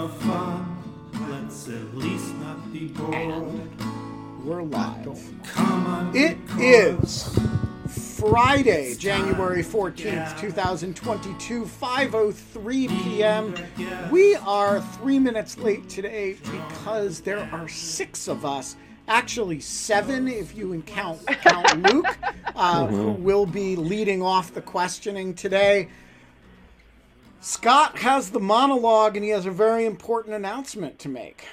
of fun, let's at least not be bored. We're live. Come on, It is Friday, January 14th, 2022, 5:03 p.m. We are 3 minutes late today because there are 6 of us, actually 7 if you count count Luke, uh, who will be leading off the questioning today. Scott has the monologue and he has a very important announcement to make.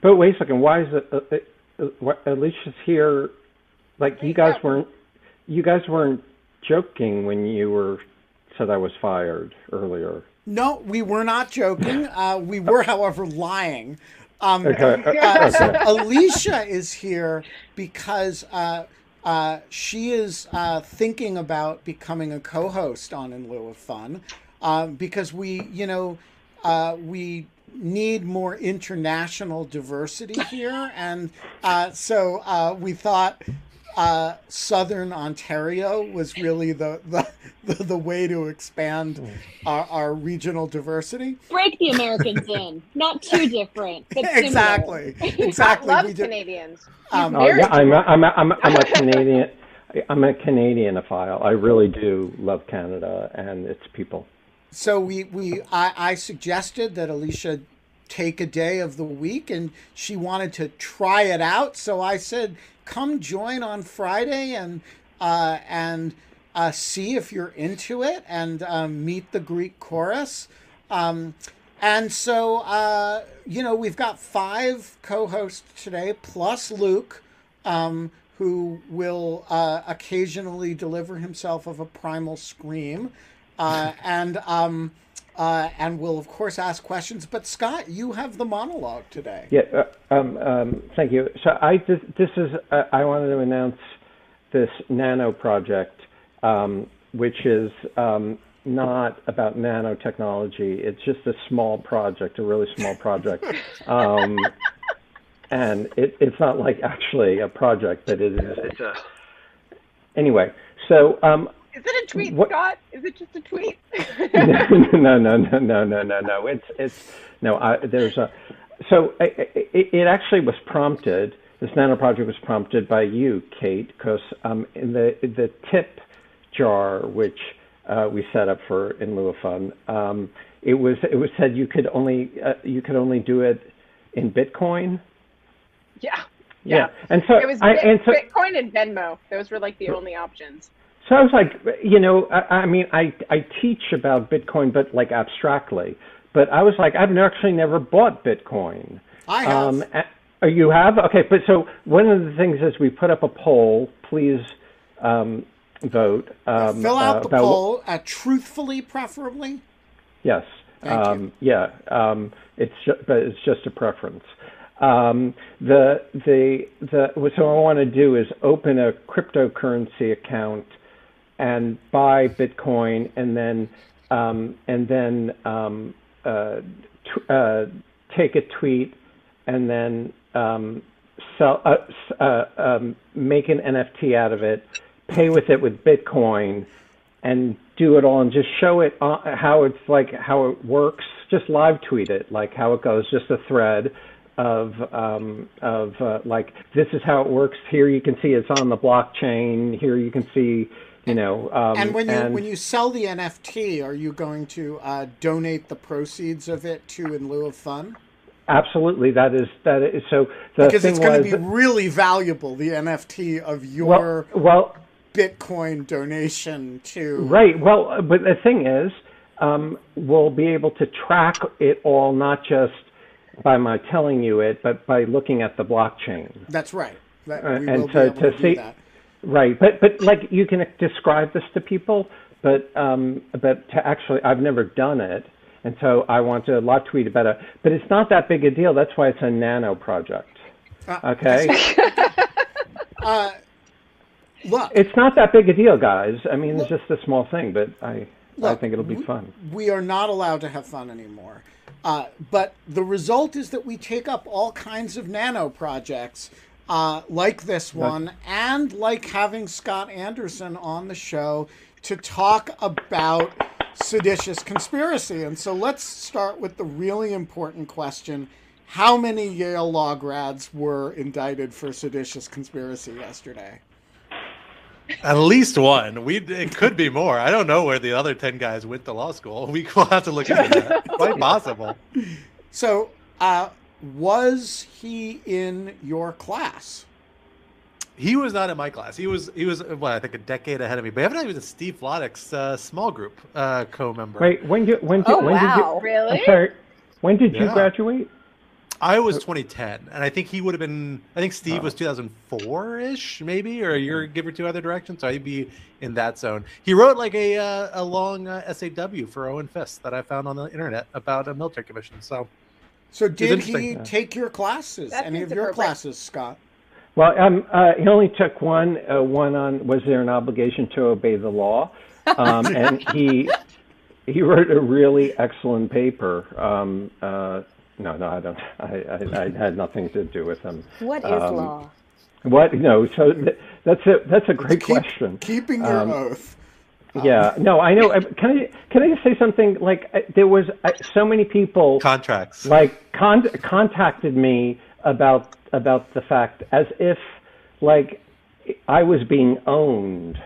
But wait a second. Why is it? Uh, uh, uh, Alicia's here. Like you guys weren't. You guys weren't joking when you were said I was fired earlier. No, we were not joking. Uh, we were, however, lying. Um, Okay. uh, so okay. Alicia is here because uh, uh, she is uh, thinking about becoming a co-host on In Lieu of Fun um, because we, you know, uh, we need more international diversity here, and uh, so uh, we thought. Uh, Southern Ontario was really the, the, the, the way to expand our, our regional diversity. break the Americans in. Not too different, but. Exactly, exactly. loves We Canadians. um, Oh yeah, I'm a, I'm a, I'm a, I'm a Canadian. I'm a Canadianophile. I really do love Canada and its people. So we, we I, I suggested that Alicia take a day of the week and she wanted to try it out. So I said, come join on Friday and uh, and uh, see if you're into it and um, meet the Greek chorus. Um, and so, uh, you know, we've got five co-hosts today, plus Luke, um, who will uh, occasionally deliver himself of a primal scream, uh, and um, uh, and will of course ask questions. But Scott, you have the monologue today. Yeah. Uh, um, um, thank you. So I this, this is uh, I wanted to announce this nano project, um, which is um, not about nanotechnology. It's just a small project, a really small project. Um, and it, it's not like actually a project, but it is. It's a. Anyway, so um, Is it a tweet, What- Scott? Is it just a tweet? no, no, no, no, no, no, no. It's it's no. I, there's a. So it, it, it actually was prompted. This nano project was prompted by you, Kate, because um, in the the tip jar which uh, we set up for in lieu of fun, um, it was it was said you could only uh, you could only do it in Bitcoin. yeah. Yeah, and so It was I, Bit- and so Bitcoin and Venmo. Those were like the only options. So I was like, you know, I, I mean, I I teach about Bitcoin, but like abstractly. But I was like, I've actually never bought Bitcoin. I have. a- oh, you have? Okay, but so one of the things is we put up a poll. Please um, vote. Um, Fill out uh, the poll, uh, truthfully, preferably. Yes. Thank um, Yeah. Um, it's ju- but it's just a preference. Um, the the the so what I want to do is open a cryptocurrency account and buy Bitcoin and then um, and then um, uh, t- uh, take a tweet and then um, sell uh, uh, um, make an NFT out of it, pay with it with Bitcoin, and do it all and just show it uh, how it's like how it works. Just live tweet it like how it goes. Just a thread of um, of uh, like this is how it works. Here you can see it's on the blockchain. Here you can see you know. Um, And when you when you sell the NFT, are you going to uh, donate the proceeds of it to In Lieu of Fun? absolutely that is that is so the Because it's going was to be really valuable, the NFT of your well Bitcoin donation to. Right. Well, but the thing is, um, we'll be able to track it all, not just by my telling you it, but by looking at the blockchain. That's right. That, Uh, and will be to- able to to see- that. Right. But but like you can describe this to people, but um, but to actually, I've never done it, and so I want to lot tweet about it. But it's not that big a deal. That's why it's a nano project. Uh, Okay, Uh, look, it's not that big a deal, guys. I mean, it's just a small thing, but I I think it'll be fun. we are not allowed to have fun anymore. Uh, but the result is that we take up all kinds of nano projects uh, like this one and like having Scott Anderson on the show to talk about seditious conspiracy. And so let's start with the really important question. How many Yale law grads were indicted for seditious conspiracy yesterday? At least one. We it could be more. I don't know where the other ten guys went to law school. We will have to look into that. Quite possible. So, uh, was he in your class? He was not in my class. He was he was what I think a decade ahead of me. But evidently he was a Steve Vladeck's uh, small group uh, co-member. Wait, when did when did Oh, when wow. did you? Really? I'm sorry. When did you graduate? I was 2010, and I think he would have been. I think Steve Oh. was 2004 ish, maybe, or a year give or two other direction. So I'd be in that zone. He wrote like a uh, a long uh, SAW for Owen Fiss that I found on the internet about a military commission. So So, did he Yeah. take your classes? That Any of your classes, Scott? Well, um, uh, he only took one. Uh, one on was there an obligation to obey the law, um, and he he wrote a really excellent paper. Um, uh, no, no, I don't. I, I, I had nothing to do with him. What is Um, law? What? No. So th- that's a that's a great Keep- question. Keeping your Um. Yeah. No, I know. Uh, Can I can I just say something? Like uh, there was uh, so many people contracts. like con- contacted me about about the fact as if like I was being owned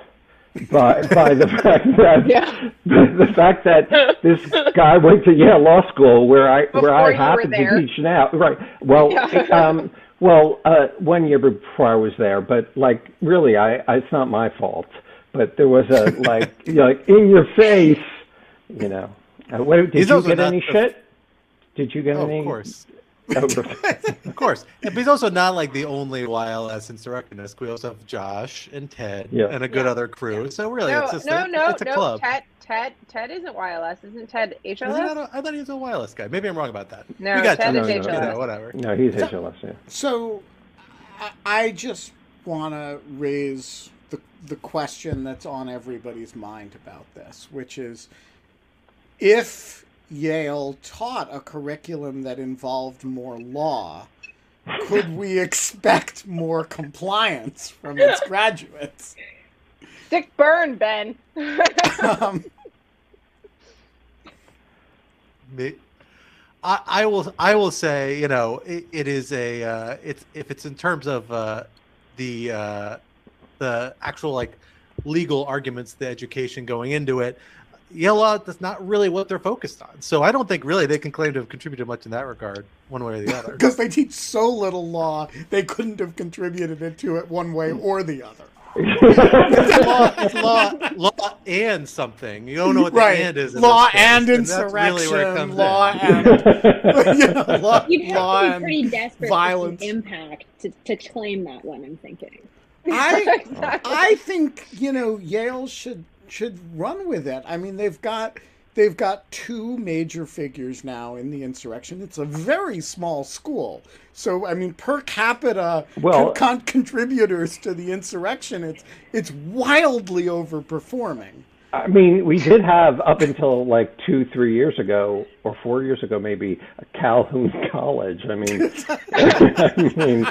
by by the fact that Yeah. the, fact that this guy went to Yale Law School where I where I you were happened to there. teach now right well Yeah. um well uh one year before I was there but like really I, I it's not my fault but there was a like you know, like in your face you know uh, what, did He's you get any the- shit did you get Oh, any of course. Of course. But he's also not like the only YLS insurrectionist. We also have Josh and Ted Yeah. and a good Yeah. other crew. So really, no, it's just no, a, no, it's a no. club. Ted, Ted, Ted isn't YLS. Isn't Ted Is he HLS? not a- I thought he was a YLS guy. Maybe I'm wrong about that. No, we got Ted you. is You HLS. know, whatever. no, he's HLS. Yeah. So, I, I just want to raise the the question that's on everybody's mind about this, which is if Yale taught a curriculum that involved more law, could we expect more compliance from its graduates? Dick Burn, Ben. Um, Me- I, I will. I will say, you know, it, it is a. Uh, it's if it's in terms of uh, the uh, the actual like legal arguments, the education going into it. Yale law that's not really what they're focused on. So I don't think really they can claim to have contributed much in that regard, one way or the other. because they teach so little law, they couldn't have contributed it to it one way or the other. it's law, it's law, law and something. You don't know what the right. and is. in law this case, and that's insurrection, really where it comes law in. and you know, law, You'd have law to be pretty desperate violence. for impact to, to claim that one, I'm thinking. I Exactly. I think you know Yale should should run with it. I mean they've got they've got two major figures now in the insurrection. It's a very small school, so I mean per capita Well- con- contributors to the insurrection, it's it's wildly overperforming. I mean, we did have up until like two, three years ago, or four years ago, maybe a Calhoun College. I mean, I mean,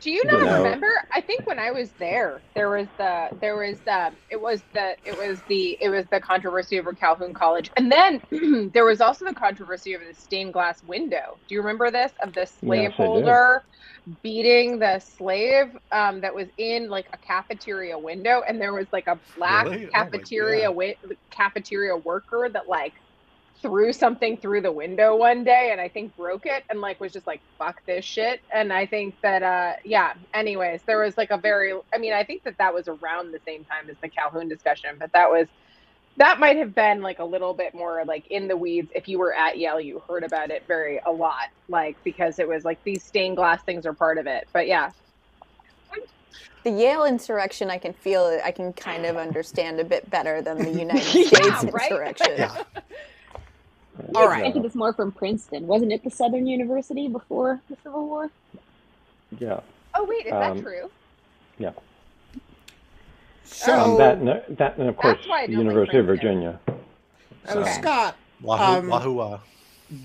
Do you not You know. remember? I think when I was there, there was the there was the it was the it was the it was the controversy over Calhoun College, and then there was also the controversy over the stained glass window. Do you remember this of the Yes, I do. slaveholder beating the slave um, that was in like a cafeteria window, and there was like a black Really? Oh cafeteria God. wi- cafeteria worker that like threw something through the window one day and I think broke it and like was just like fuck this shit and I think that uh yeah anyways there was like a very I mean I think that that was around the same time as the Calhoun discussion but that was that might have been like a little bit more like in the weeds if you were at Yale you heard about it very a lot like because it was like these stained glass things are part of it but yeah the Yale insurrection, I can feel it. I can kind of understand a bit better than the United Yeah, States right? insurrection. Yeah. All I think it's more from Princeton. Wasn't it the Southern University before the Civil War? Yeah. Oh wait, is Um, that true? Yeah. So, um, that, and, that, and of course, That's why I the don't like University of Virginia. so Okay. Scott, Wahoo, Um, wahoo, wah.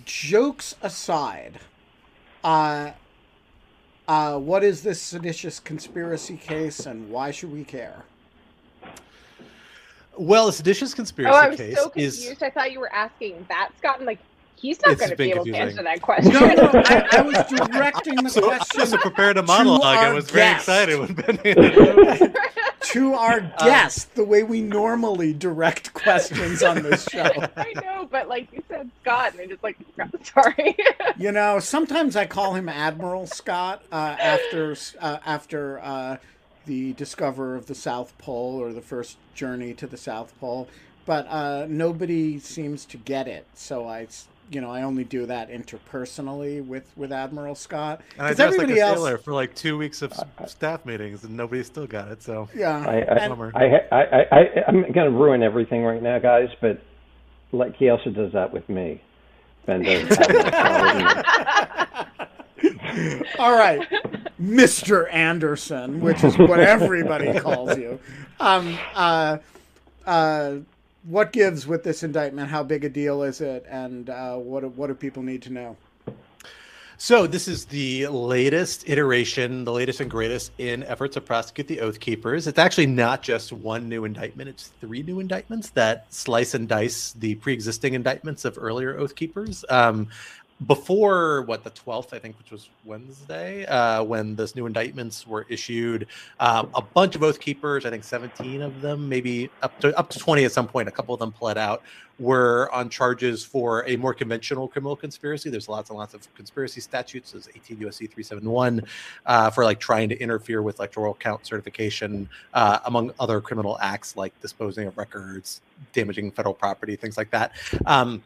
jokes aside, uh, uh, what is this seditious conspiracy case, and why should we care? Well, a seditious conspiracy Oh, I was case so is confused. I thought you were asking that, Scott, and like he's not going to be able to answer that question. No, no, I, I was directing the so, question so prepared a monologue. I our was very guest. excited when Ben. to our guest the way we normally direct questions on this show. I know, but like you said, Scott, and I just like sorry. You know, sometimes I call him Admiral Scott uh, after uh, after uh, the discover of the South Pole or the first journey to the South Pole, but uh, nobody seems to get it. So I, s- you know, I only do that interpersonally with with Admiral Scott And I because dressed like everybody a else, sailor for like two weeks of s- staff meetings, and nobody still got it. So yeah, I, I, and- Bummer. I, I, I, I, I'm going to ruin everything right now, guys, but like he also does that with me. Ben does that with me. All right, Mr. Anderson, which is what everybody calls you. Um, uh, uh, what gives with this indictment? How big a deal is it? And uh, what do- what do people need to know? So this is the latest iteration, the latest and greatest in efforts to prosecute the Oath Keepers. It's actually not just one new indictment; it's three new indictments that slice and dice the pre-existing indictments of earlier Oath Keepers. Um, before what the 12th i think which was wednesday uh, when those new indictments were issued um, a bunch of oath keepers i think 17 of them maybe up to up to 20 at some point a couple of them pled out were on charges for a more conventional criminal conspiracy. There's lots and lots of conspiracy statutes. There's 18 usc 371 uh, for like trying to interfere with electoral count certification uh, among other criminal acts like disposing of records damaging federal property things like that. Um,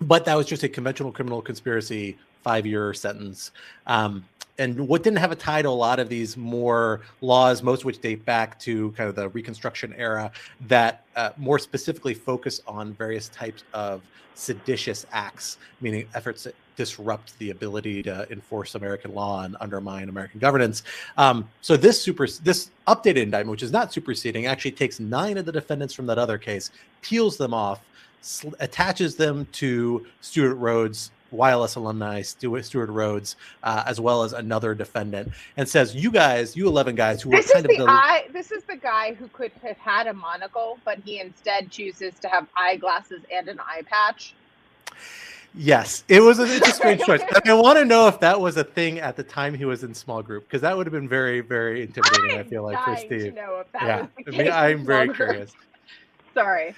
but that was just a conventional criminal conspiracy five year sentence. Um, and what didn't have a tie to a lot of these more laws most of which date back to kind of the reconstruction era that uh, more specifically focus on various types of seditious acts meaning efforts that disrupt the ability to enforce american law and undermine american governance. Um, so this super this updated indictment which is not superseding actually takes nine of the defendants from that other case peels them off sl- attaches them to Stewart Rhodes, YLS alumni Stewart, Stewart Rhodes, uh, as well as another defendant, and says, "You guys, you eleven guys who this were is kind the of the eye. This is the guy who could have had a monocle, but he instead chooses to have eyeglasses and an eye patch. yes, it was a, it's a strange choice. I want to know if that was a thing at the time he was in small group because that would have been very, very intimidating. I I'm feel like for Steve. know if that Yeah, I mean, I'm very curious. Sorry.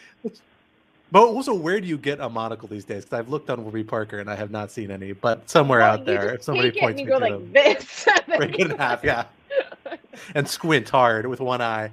But also, where do you get a monocle these days? Because I've looked on Warby Parker and I have not seen any. But somewhere Well, out there, if somebody points me to like them, this. break it in half, yeah. and squint hard with one eye.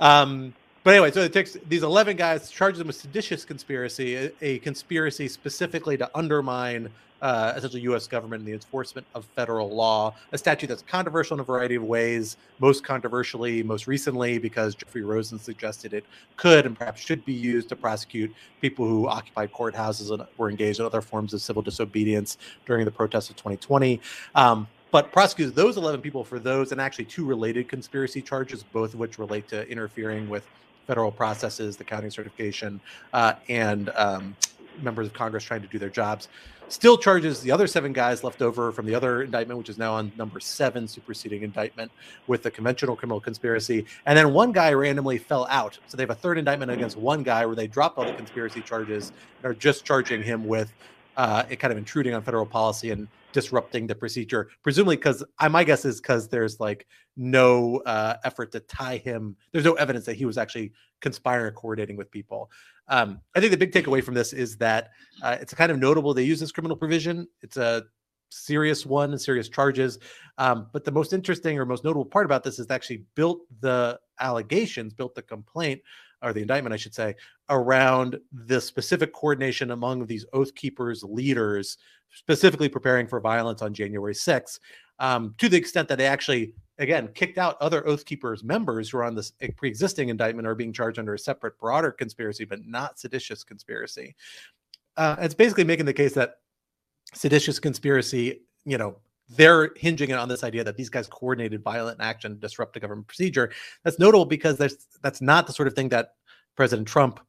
Um, but anyway, so it takes these 11 guys, charges them with seditious conspiracy, a, a conspiracy specifically to undermine uh, essentially U.S. government and the enforcement of federal law, a statute that's controversial in a variety of ways. Most controversially, most recently, because Jeffrey Rosen suggested it could and perhaps should be used to prosecute people who occupied courthouses and were engaged in other forms of civil disobedience during the protests of 2020. Um, but prosecuted those 11 people for those and actually two related conspiracy charges, both of which relate to interfering with federal processes, the counting certification, uh, and um, members of Congress trying to do their jobs. Still charges the other seven guys left over from the other indictment, which is now on number seven superseding indictment with the conventional criminal conspiracy. And then one guy randomly fell out. So they have a third indictment against one guy where they dropped all the conspiracy charges and are just charging him with uh, it kind of intruding on federal policy and disrupting the procedure, presumably because I my guess is because there's like no uh, effort to tie him. There's no evidence that he was actually conspiring or coordinating with people. Um, I think the big takeaway from this is that uh, it's kind of notable they use this criminal provision. It's a serious one, serious charges. Um, but the most interesting or most notable part about this is actually built the allegations, built the complaint or the indictment, I should say, around the specific coordination among these oath keepers leaders specifically preparing for violence on January 6th. Um, to the extent that they actually again kicked out other oath keepers members who are on this pre-existing indictment are being charged under a separate broader conspiracy but not seditious conspiracy. Uh, it's basically making the case that seditious conspiracy you know they're hinging it on this idea that these guys coordinated violent action to disrupt the government procedure. That's notable because that's that's not the sort of thing that president trump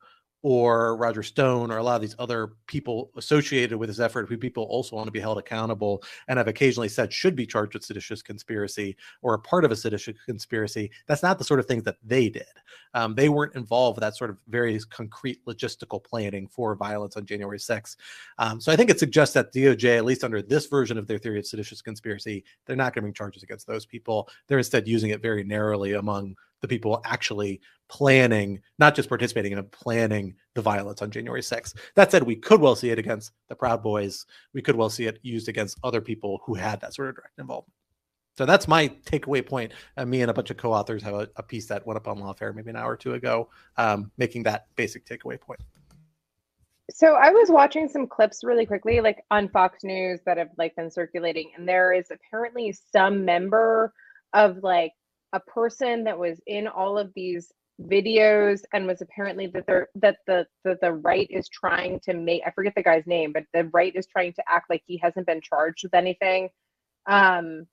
or Roger Stone or a lot of these other people associated with this effort who people also want to be held accountable and have occasionally said should be charged with seditious conspiracy or a part of a seditious conspiracy. That's not the sort of things that they did. Um, they weren't involved with that sort of very concrete logistical planning for violence on January 6th. Um, so I think it suggests that DOJ, at least under this version of their theory of seditious conspiracy, they're not going to bring charges against those people. They're instead using it very narrowly among the people actually planning, not just participating in, planning the violence on January 6th. That said, we could well see it against the Proud Boys. We could well see it used against other people who had that sort of direct involvement. So that's my takeaway point. Uh, me and a bunch of co-authors have a, a, piece that went up on Lawfare maybe an hour or two ago, um, making that basic takeaway point. So I was watching some clips really quickly, like on Fox News that have like been circulating, and there is apparently some member of like a person that was in all of these videos and was apparently that the that the, the the right is trying to make I forget the guy's name, but the right is trying to act like he hasn't been charged with anything. Um,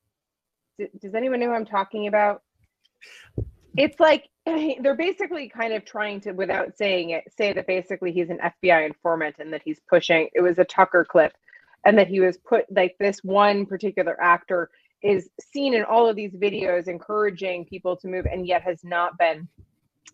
d- does anyone know who I'm talking about? It's like they're basically kind of trying to, without saying it, say that basically he's an FBI informant and that he's pushing. It was a Tucker clip, and that he was put like this one particular actor is seen in all of these videos encouraging people to move and yet has not been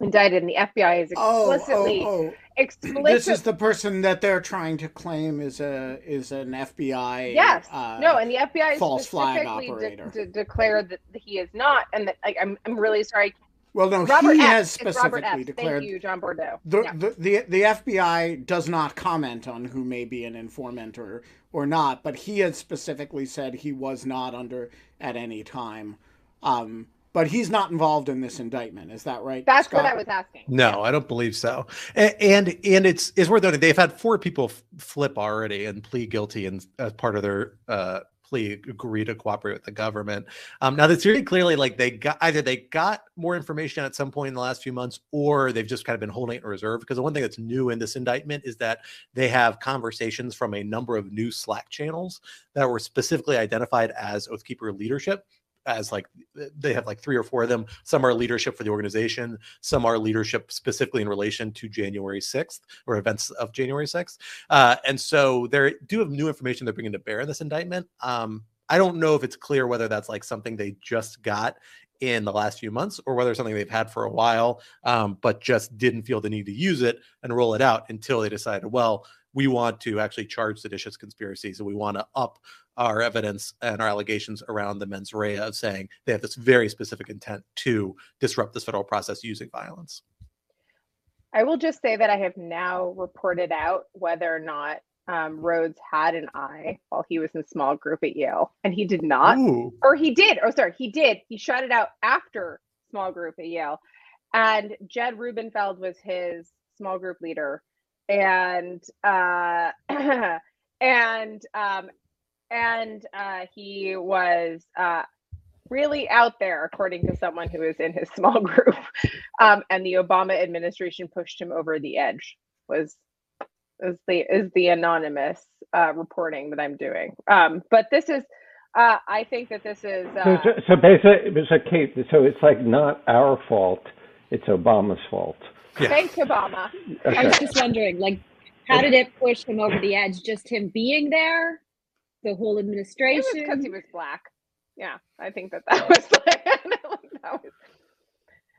indicted. And the FBI is explicitly oh, oh, oh. explicit this is the person that they're trying to claim is a is an FBI yes. uh, no and the FBI false flag operator de- de- declared that he is not and that like I'm I'm really sorry well, no, Robert he F. has specifically declared. Thank you, John Bordeaux. The, yeah. the, the, the FBI does not comment on who may be an informant or, or not, but he has specifically said he was not under at any time. Um, but he's not involved in this indictment. Is that right? That's Scott? what I was asking. No, I don't believe so. And and, and it's it's worth noting they've had four people flip already and plead guilty and as part of their uh, plea agree to cooperate with the government. Um, now that's very clearly like they got either they got more information at some point in the last few months, or they've just kind of been holding it in reserve. Because the one thing that's new in this indictment is that they have conversations from a number of new Slack channels that were specifically identified as Oathkeeper leadership as like they have like three or four of them. Some are leadership for the organization, some are leadership specifically in relation to January 6th or events of January 6th. Uh, and so they do have new information they're bringing to bear in this indictment. Um, I don't know if it's clear whether that's like something they just got in the last few months or whether it's something they've had for a while, um, but just didn't feel the need to use it and roll it out until they decided, well, we want to actually charge seditious conspiracies and we want to up our evidence and our allegations around the mens rea of saying they have this very specific intent to disrupt this federal process using violence. I will just say that I have now reported out whether or not um, Rhodes had an eye while he was in small group at Yale, and he did not, Ooh. or he did. Oh, sorry, he did. He shot it out after small group at Yale, and Jed Rubenfeld was his small group leader, and uh, and um, and uh, he was uh, really out there, according to someone who is in his small group. Um, and the Obama administration pushed him over the edge. Was is the is the anonymous uh, reporting that I'm doing. Um, but this is. Uh, I think that this is. Uh, so, so basically, so Kate, so it's like not our fault; it's Obama's fault. Yeah. Thanks, Obama. Okay. I was just wondering, like, how did it push him over the edge? Just him being there, the whole administration. because he was black. Yeah, I think that that was like, that was.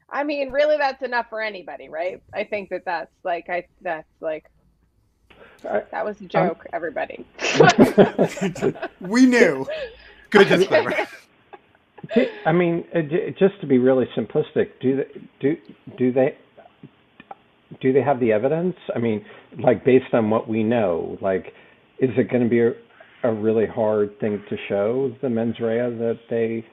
I mean, really, that's enough for anybody, right? I think that that's like I that's like that was a joke, um, everybody. we knew. Good disclaimer. I mean, uh, just to be really simplistic, do they do do they do they have the evidence? I mean, like based on what we know, like is it going to be a, a really hard thing to show the mens rea that they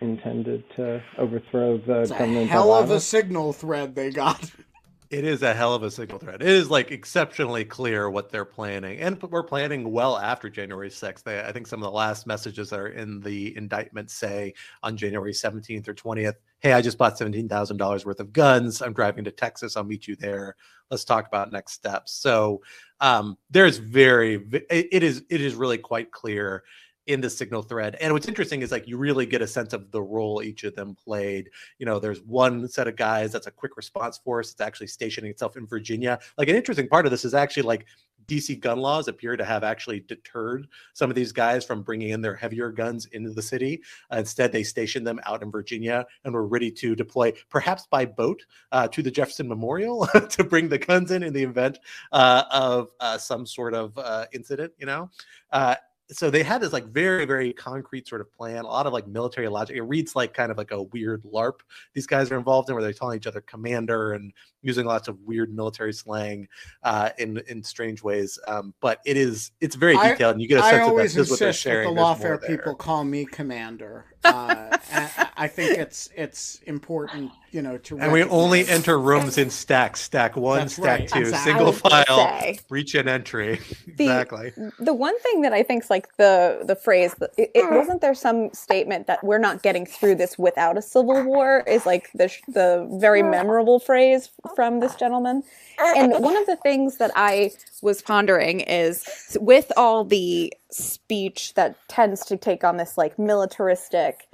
intended to overthrow the it's government. A hell of a signal thread they got. It is a hell of a signal thread. It is like exceptionally clear what they're planning, and we're planning well after January 6th. They, I think some of the last messages that are in the indictment say on January 17th or 20th, "Hey, I just bought seventeen thousand dollars worth of guns. I'm driving to Texas. I'll meet you there. Let's talk about next steps." So um, there's very, it is, it is really quite clear in the signal thread. And what's interesting is like you really get a sense of the role each of them played. You know, there's one set of guys that's a quick response force. It's actually stationing itself in Virginia. Like an interesting part of this is actually like DC gun laws appear to have actually deterred some of these guys from bringing in their heavier guns into the city. Uh, instead, they stationed them out in Virginia and were ready to deploy, perhaps by boat, uh, to the Jefferson Memorial to bring the guns in in the event uh, of uh, some sort of uh, incident. You know, uh, so they had this like very very concrete sort of plan a lot of like military logic. It reads like kind of like a weird larp these guys are involved in where they're telling each other commander and using lots of weird military slang uh, in in strange ways um, but it is it's very I- detailed and you get a sense that always this is what they're insist that sharing the There's more lawfare people call me commander. Uh, I, I think it's it's important, you know, to. and we only recognize- enter rooms in stacks stack one That's stack right, two exactly. Single file say. reach and entry The- exactly the one thing that I think's like the the phrase it, it wasn't there some statement that we're not getting through this without a civil war is like the the very memorable phrase from this gentleman. And uh. one of the things that I was pondering is with all the speech that tends to take on this like militaristic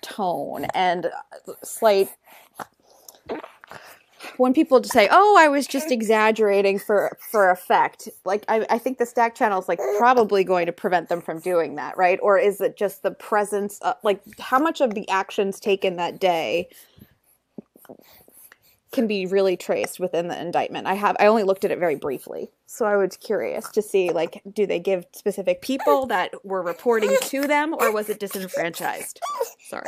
tone and uh, slight when people just say, "Oh, I was just exaggerating for for effect," like I, I think the stack channel is like probably going to prevent them from doing that, right? Or is it just the presence, of, like how much of the actions taken that day can be really traced within the indictment? I have I only looked at it very briefly, so I was curious to see like, do they give specific people that were reporting to them, or was it disenfranchised? Sorry.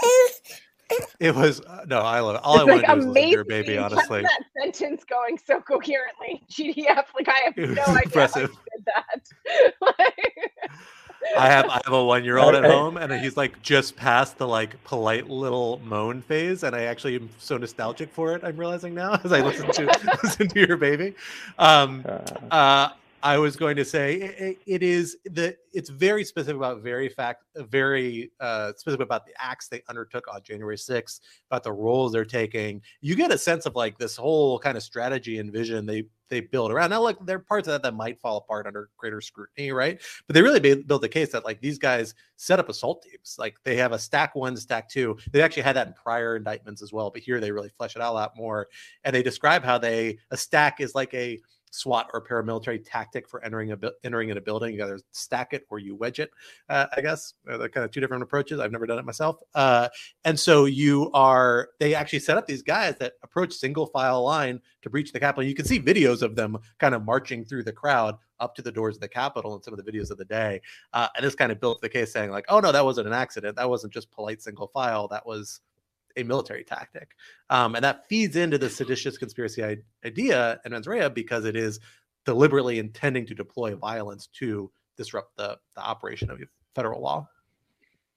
it was uh, no i love it all i It's want like to do is listen your baby honestly that sentence going so coherently. GDF, like I have no was idea impressive. how you did that. Like- I have I have a one year old at home, and he's like just past the like polite little moan phase, and I actually am so nostalgic for it. I'm realizing now as I listen to listen to your baby. Um, Uh, uh, I was going to say it, it is the it's very specific about very fact very uh, specific about the acts they undertook on January 6th, about the roles they're taking. You get a sense of like this whole kind of strategy and vision they they build around. Now, look, there are parts of that that might fall apart under greater scrutiny, right? But they really built the case that like these guys set up assault teams. Like they have a stack one, stack two. They actually had that in prior indictments as well, but here they really flesh it out a lot more. And they describe how they a stack is like a SWAT or paramilitary tactic for entering a bu- entering in a building. You either stack it or you wedge it. Uh, I guess they're kind of two different approaches. I've never done it myself. Uh, and so you are. They actually set up these guys that approach single file line to breach the Capitol. You can see videos of them kind of marching through the crowd up to the doors of the Capitol in some of the videos of the day. Uh, and this kind of built the case, saying like, "Oh no, that wasn't an accident. That wasn't just polite single file. That was." A military tactic. Um, and that feeds into the seditious conspiracy i- idea in mens rea because it is deliberately intending to deploy violence to disrupt the, the operation of federal law.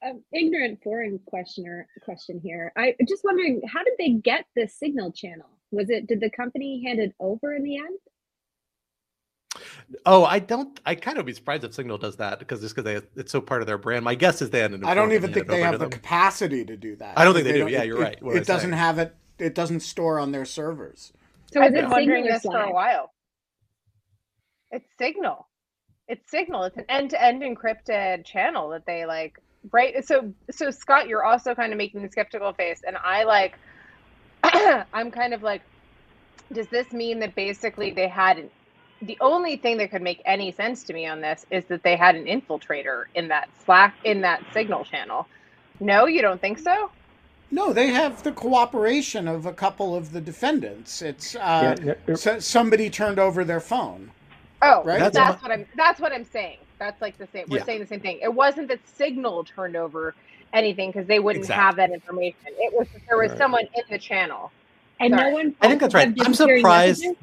um, ignorant foreign questioner question here. I just wondering, how did they get this signal channel? Was it did the company hand it over in the end? Oh, I don't. I kind of be surprised if Signal does that because just because they it's so part of their brand. My guess is they had an. I don't informant even hand think they have the them. capacity to do that. I don't think they do. don't- Yeah, you're it- right. What It doesn't saying. have it. It doesn't store on their servers. So I've been wondering this for a while. It's Signal. It's Signal. It's an end-to-end encrypted channel that they like. Right. So, so Scott, you're also kind of making the skeptical face, and I like. I'm kind of like, does this mean that basically they had an, the only thing that could make any sense to me on this is that they had an infiltrator in that Slack in that Signal channel. No, you don't think so? No, they have the cooperation of a couple of the defendants. It's uh, yeah, no, so, somebody turned over their phone. Oh, Right? that's, That's- what I'm. That's what I'm saying. That's like the same. We're Yeah. saying the same thing. It wasn't that Signal turned over anything because they wouldn't have that information. It was that there was Right. someone in the channel. And no one. I think that's right. I'm surprised.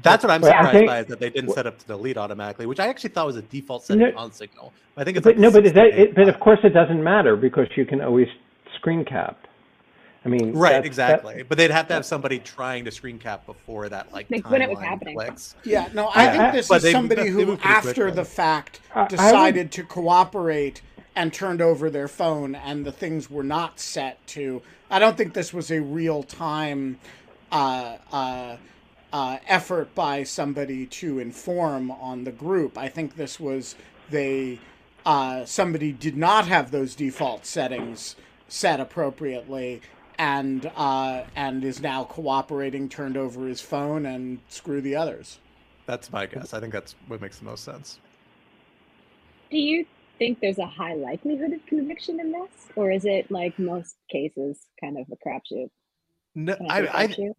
messages? That's what I'm surprised think- by is that they didn't set up to delete automatically, which I actually thought was a default setting No- on Signal. I think it's but like no, but is that, it, but of course it doesn't matter because you can always screen cap. I mean, Right, that's- exactly. that- but they'd have to have somebody trying to screen cap before that like Like, when it was happening. clicks. Yeah, no, I Yeah. think this But is they- somebody they who, after quickly. the fact, I- I would- decided to cooperate and turned over their phone, and the things were not set to. I don't think this was a real time uh, uh, uh, effort by somebody to inform on the group. I think this was they uh, somebody did not have those default settings set appropriately. And uh, and is now cooperating, turned over his phone, and screw the others. That's my guess. I think that's what makes the most sense. Do you think there's a high likelihood of conviction in this, or is it like most cases, kind of a crapshoot? No, Can I I, I, crapshoot?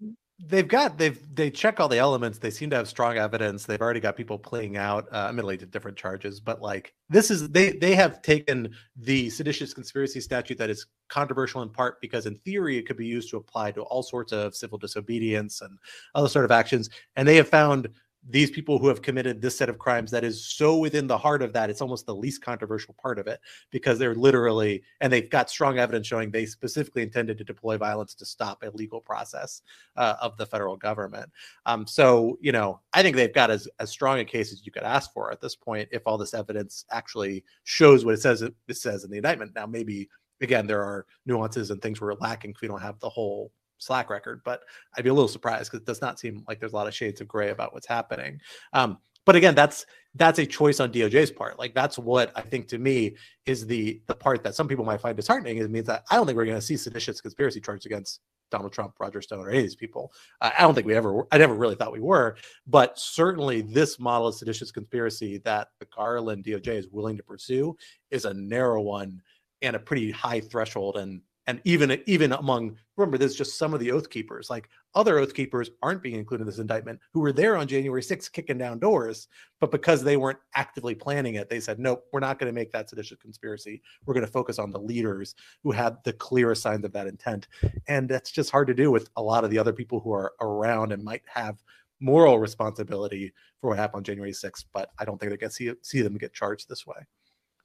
They've got they've they check all the elements. They seem to have strong evidence. They've already got people playing out, uh, admittedly to different charges, but like this is they they have taken the seditious conspiracy statute that is controversial in part because in theory it could be used to apply to all sorts of civil disobedience and other sort of actions, and they have found these people who have committed this set of crimes that is so within the heart of that it's almost the least controversial part of it because they're literally and they've got strong evidence showing they specifically intended to deploy violence to stop a legal process uh, of the federal government. Um, so you know i think they've got as, as strong a case as you could ask for at this point if all this evidence actually shows what it says it, it says in the indictment. Now maybe again there are nuances and things we're lacking we don't have the whole Slack record, but I'd be a little surprised because it does not seem like there's a lot of shades of gray about what's happening. Um, but again, that's that's a choice on DOJ's part. Like that's what I think to me is the the part that some people might find disheartening. It means that I don't think we're going to see seditious conspiracy charges against Donald Trump, Roger Stone, or any of these people. Uh, I don't think we ever. I never really thought we were, but certainly this model of seditious conspiracy that the Garland DOJ is willing to pursue is a narrow one and a pretty high threshold and and even even among remember there's just some of the oath keepers like other oath keepers aren't being included in this indictment who were there on january 6th kicking down doors but because they weren't actively planning it they said nope we're not going to make that seditious conspiracy. We're going to focus on the leaders who had the clearest signs of that intent. And that's just hard to do with a lot of the other people who are around and might have moral responsibility for what happened on january 6th but i don't think they're going to see, see them get charged this way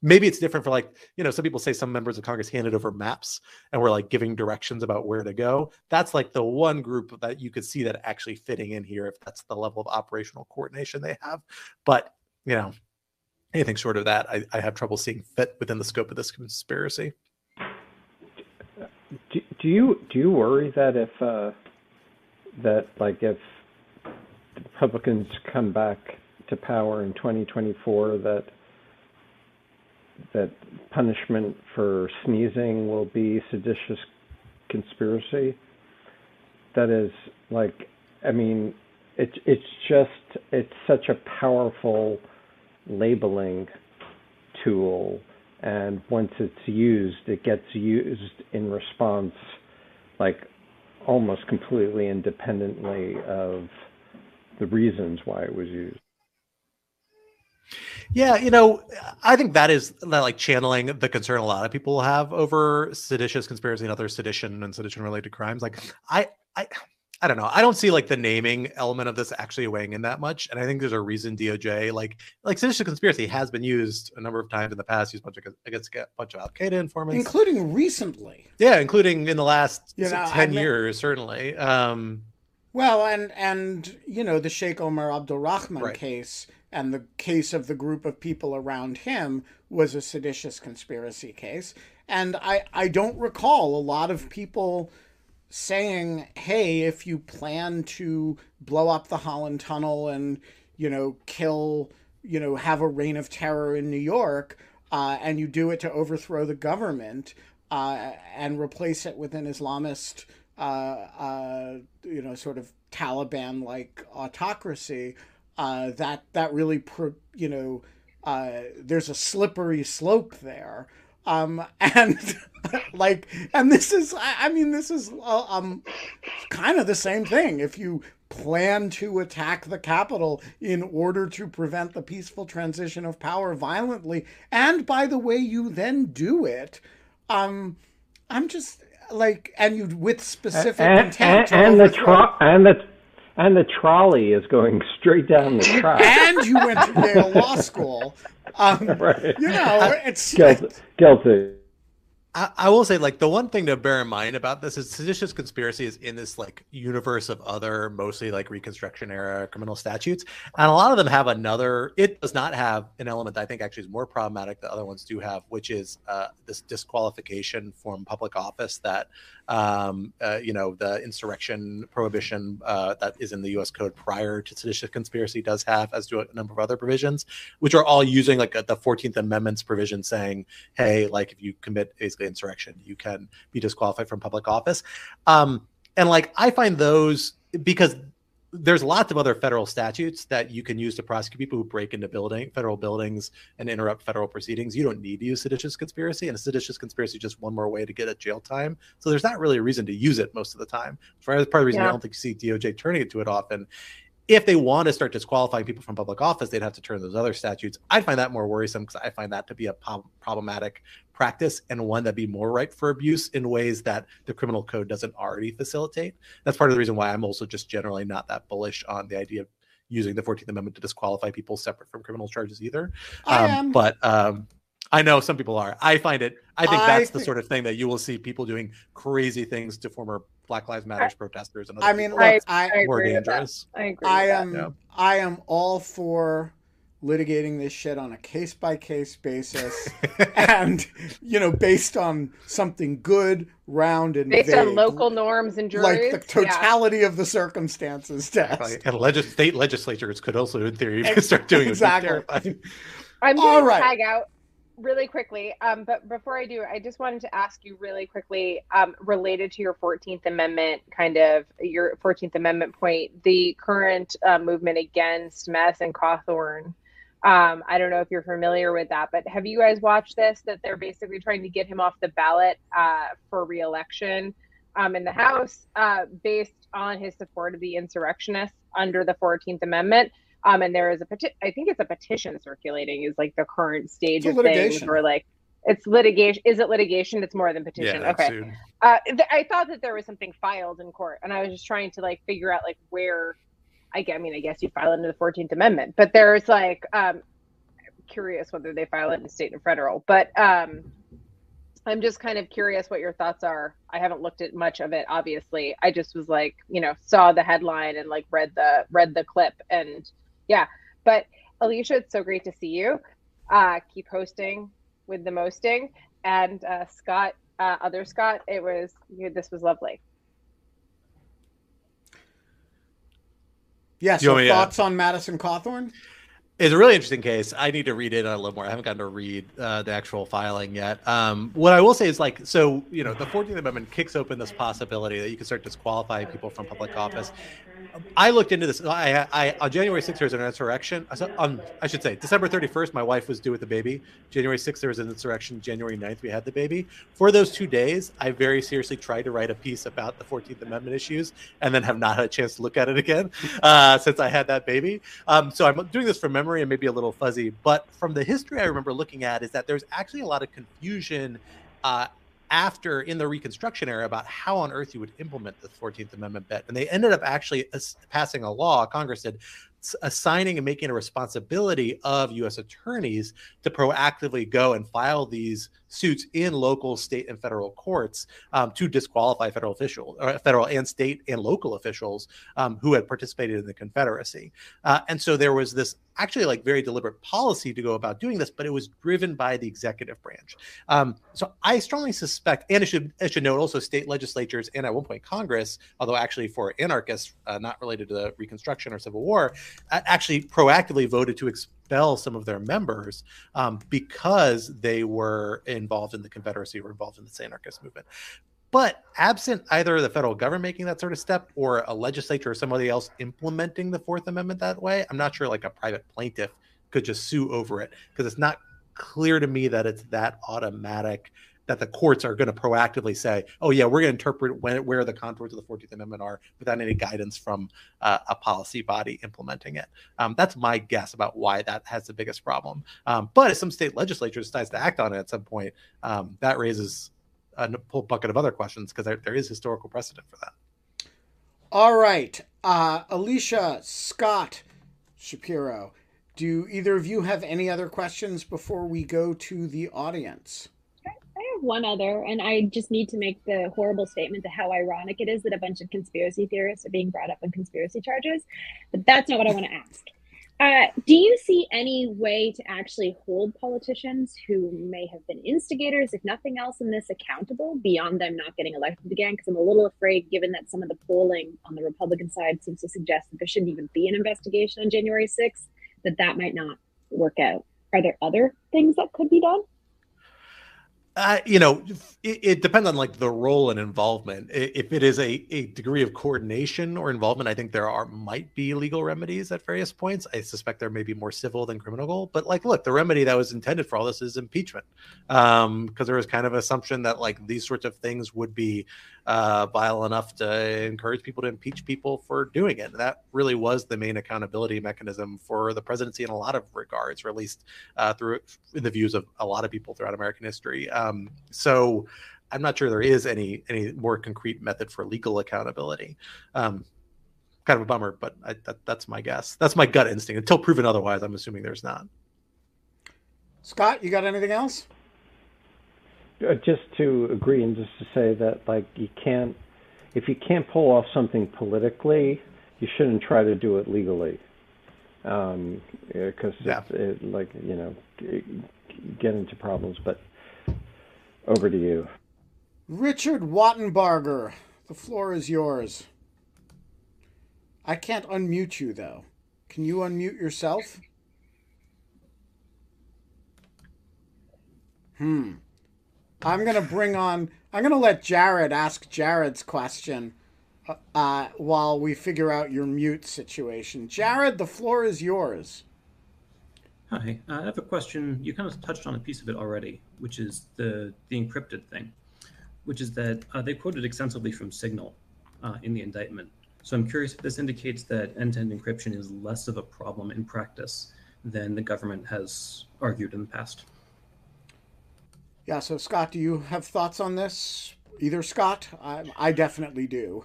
maybe it's different for like you know some people say some members of congress handed over maps and were like giving directions about where to go. That's like the one group that you could see that actually fitting in here if that's the level of operational coordination they have. But you know anything short of that i, I have trouble seeing fit within the scope of this conspiracy. Do, do you do you worry that if uh, that like if Republicans come back to power in 2024 that that punishment for sneezing will be seditious conspiracy? That is like I mean it's it's just it's such a powerful labeling tool and once it's used it gets used in response like almost completely independently of the reasons why it was used Yeah, you know, I think that is like channeling the concern a lot of people have over seditious conspiracy and other sedition and sedition related crimes. Like, I, I, I don't know. I don't see like the naming element of this actually weighing in that much. And I think there's a reason DOJ like like seditious conspiracy has been used a number of times in the past. Used a bunch of against a bunch of Al Qaeda informants, including recently. yeah, including in the last You know, I ten mean- years, certainly. Um, Well, and and you know the Sheikh Omar Abdul Rahman Right. case and the case of the group of people around him was a seditious conspiracy case, and I I don't recall a lot of people saying, "Hey, if you plan to blow up the Holland Tunnel and you know kill you know have a reign of terror in New York, uh, and you do it to overthrow the government uh, and replace it with an Islamist." uh, uh, you know, sort of Taliban-like autocracy, uh, that that really, you know, uh, there's a slippery slope there, um, and like, and this is, I, mean, this is um, kind of the same thing. If you plan to attack the capital in order to prevent the peaceful transition of power violently, and by the way, you then do it, um, I'm just like, and you with specific and, intent and, to and the overthrow- and the and the trolley is going straight down the track and you went to Yale Law School. Um, right you know, it's guilty guilty I, I will say, like, the one thing to bear in mind about this is seditious conspiracy is in this like universe of other, mostly like Reconstruction era criminal statutes, and a lot of them have another. It does not have an element that I think actually is more problematic that other ones do have, which is uh, this disqualification from public office that um, uh, you know the insurrection prohibition uh, that is in the U.S. Code prior to seditious conspiracy does have, as do a number of other provisions, which are all using like the Fourteenth Amendment's provision saying, hey, like if you commit basically insurrection, you can be disqualified from public office. Um, and like I find those because there's lots of other federal statutes that you can use to prosecute people who break into building federal buildings and interrupt federal proceedings. You don't need to use seditious conspiracy, and a seditious conspiracy is just one more way to get a jail time. So there's not really a reason to use it most of the time. Part of the reason yeah. I don't think you see DOJ turning it to it often if they want to start disqualifying people from public office, they'd have to turn those other statutes. I find that more worrisome because I find that to be a problematic practice and one that'd be more ripe for abuse in ways that the criminal code doesn't already facilitate. That's part of the reason why I'm also just generally not that bullish on the idea of using the 14th Amendment to disqualify people separate from criminal charges either. Um, but um, I know some people are. I find it. I think that's the sort of thing that you will see people doing crazy things to former Black Lives Matter protesters and I mean, look, I, I, more dangerous. I agree. I am. Yeah. I am all for litigating this shit on a case by case basis, and you know, based on something good, round, and based vague, on local norms and juries, like the totality yeah. of the circumstances test. And legis- state legislatures could also, in theory, start doing exactly. it. I'm going to tag out really quickly um, but before i do i just wanted to ask you really quickly um, related to your 14th amendment kind of your 14th amendment point the current uh, movement against madison cawthorn. Um, i don't know if you're familiar with that but have you guys watched this that they're basically trying to get him off the ballot uh, for reelection um, in the house uh, based on his support of the insurrectionists under the 14th amendment um, and there is a peti- I think it's a petition circulating is like the current stage of things where like it's litigation. Is it litigation? It's more than petition. Yeah, okay. Uh, th- I thought that there was something filed in court, and I was just trying to like figure out like where. I, I mean, I guess you file it under the Fourteenth Amendment, but there's like um, curious whether they file it in state and federal. But um, I'm just kind of curious what your thoughts are. I haven't looked at much of it, obviously. I just was like, you know, saw the headline and like read the read the clip and yeah. But Alicia, it's so great to see you. Uh, keep hosting with the mosting. And uh, Scott, uh, other Scott, it was you, this was lovely. Yeah. So thoughts on Madison Cawthorn? It's a really interesting case. I need to read it a little more. I haven't gotten to read uh, the actual filing yet. Um, what I will say is, like, so you know, the Fourteenth Amendment kicks open this possibility that you can start disqualifying people from public office, I looked into this. I, I on January 6th there was an insurrection. On I should say December 31st, my wife was due with the baby. January 6th there was an insurrection. January 9th we had the baby. For those two days, I very seriously tried to write a piece about the 14th Amendment issues, and then have not had a chance to look at it again uh, since I had that baby. Um, so I'm doing this from memory and maybe a little fuzzy, but from the history I remember looking at is that there's actually a lot of confusion. Uh, after in the Reconstruction era about how on earth you would implement the 14th Amendment bet. And they ended up actually passing a law, Congress did, assigning and making a responsibility of U.S. attorneys to proactively go and file these suits in local, state, and federal courts um, to disqualify federal officials, or federal and state and local officials um, who had participated in the Confederacy. Uh, and so there was this actually like very deliberate policy to go about doing this, but it was driven by the executive branch. Um, so I strongly suspect, and it should it should note also state legislatures and at one point Congress, although actually for anarchists uh, not related to the Reconstruction or Civil War, actually proactively voted to expel some of their members um, because they were involved in the Confederacy or involved in the anarchist movement. But absent either the federal government making that sort of step or a legislature or somebody else implementing the Fourth Amendment that way, I'm not sure like a private plaintiff could just sue over it because it's not clear to me that it's that automatic that the courts are going to proactively say, "Oh yeah, we're going to interpret when, where the contours of the Fourteenth Amendment are without any guidance from uh, a policy body implementing it." Um, that's my guess about why that has the biggest problem. Um, but if some state legislature decides to act on it at some point, um, that raises a whole bucket of other questions because there, there is historical precedent for that. All right, uh, Alicia Scott Shapiro. Do either of you have any other questions before we go to the audience? One other, and I just need to make the horrible statement to how ironic it is that a bunch of conspiracy theorists are being brought up on conspiracy charges. But that's not what I want to ask. Uh, do you see any way to actually hold politicians who may have been instigators, if nothing else, in this accountable beyond them not getting elected again? Because I'm a little afraid, given that some of the polling on the Republican side seems to suggest that there shouldn't even be an investigation on January 6th, that that might not work out. Are there other things that could be done? Uh, you know, it, it, depends on like the role and involvement. If it is a, a degree of coordination or involvement, I think there are might be legal remedies at various points. I suspect there may be more civil than criminal. But like, look, the remedy that was intended for all this is impeachment, because um, there was kind of assumption that like these sorts of things would be uh, vile enough to encourage people to impeach people for doing it. And that really was the main accountability mechanism for the presidency in a lot of regards, or at least uh, through in the views of a lot of people throughout American history. Um, so I'm not sure there is any any more concrete method for legal accountability. Um, kind of a bummer, but I, that, that's my guess. That's my gut instinct. Until proven otherwise, I'm assuming there's not. Scott, you got anything else? Uh, just to agree and just to say that like you can't if you can't pull off something politically you shouldn't try to do it legally um because yeah. it, like you know get into problems but over to you. Richard wattenbarger the floor is yours. I can't unmute you though. Can you unmute yourself? Hmm. I'm going to bring on, I'm going to let Jared ask Jared's question uh, uh, while we figure out your mute situation. Jared, the floor is yours. Hi, uh, I have a question. You kind of touched on a piece of it already, which is the, the encrypted thing, which is that uh, they quoted extensively from Signal uh, in the indictment. So I'm curious if this indicates that end to end encryption is less of a problem in practice than the government has argued in the past. Yeah, so Scott, do you have thoughts on this? Either Scott? I, I definitely do.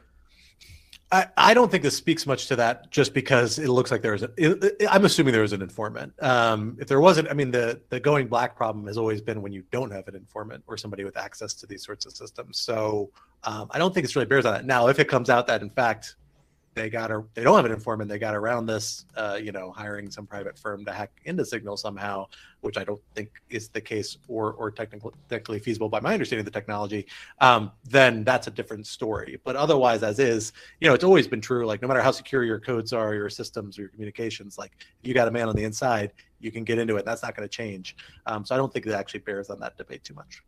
I, I don't think this speaks much to that just because it looks like there's a, it, it, I'm assuming there was an informant. Um, if there wasn't, I mean, the, the going black problem has always been when you don't have an informant or somebody with access to these sorts of systems. So um, I don't think it's really bears on that. Now, if it comes out that in fact they got a they don't have an informant they got around this uh, you know hiring some private firm to hack into signal somehow which i don't think is the case or or technically technically feasible by my understanding of the technology um, then that's a different story. But otherwise as is you know it's always been true like no matter how secure your codes are your systems or your communications like you got a man on the inside you can get into it that's not going to change. Um, so i don't think it actually bears on that debate too much.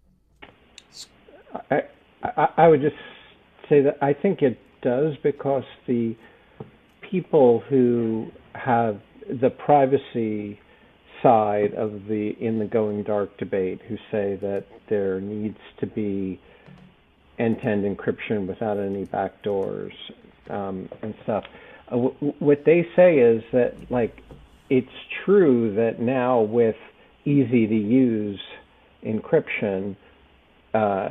I, I, I would just say that i think it does because the people who have the privacy side of the in the going dark debate who say that there needs to be end-to-end encryption without any backdoors um, and stuff. Uh, w- what they say is that like it's true that now with easy to use encryption, uh,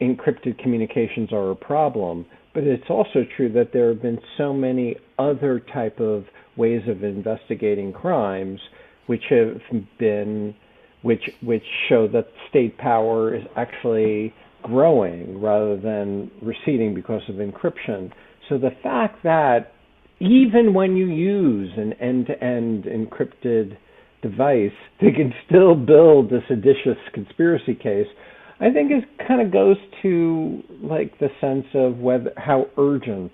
encrypted communications are a problem, but it's also true that there have been so many other type of ways of investigating crimes which have been which which show that state power is actually growing rather than receding because of encryption. So the fact that even when you use an end-to-end encrypted device, they can still build a seditious conspiracy case I think it kind of goes to like the sense of whether how urgent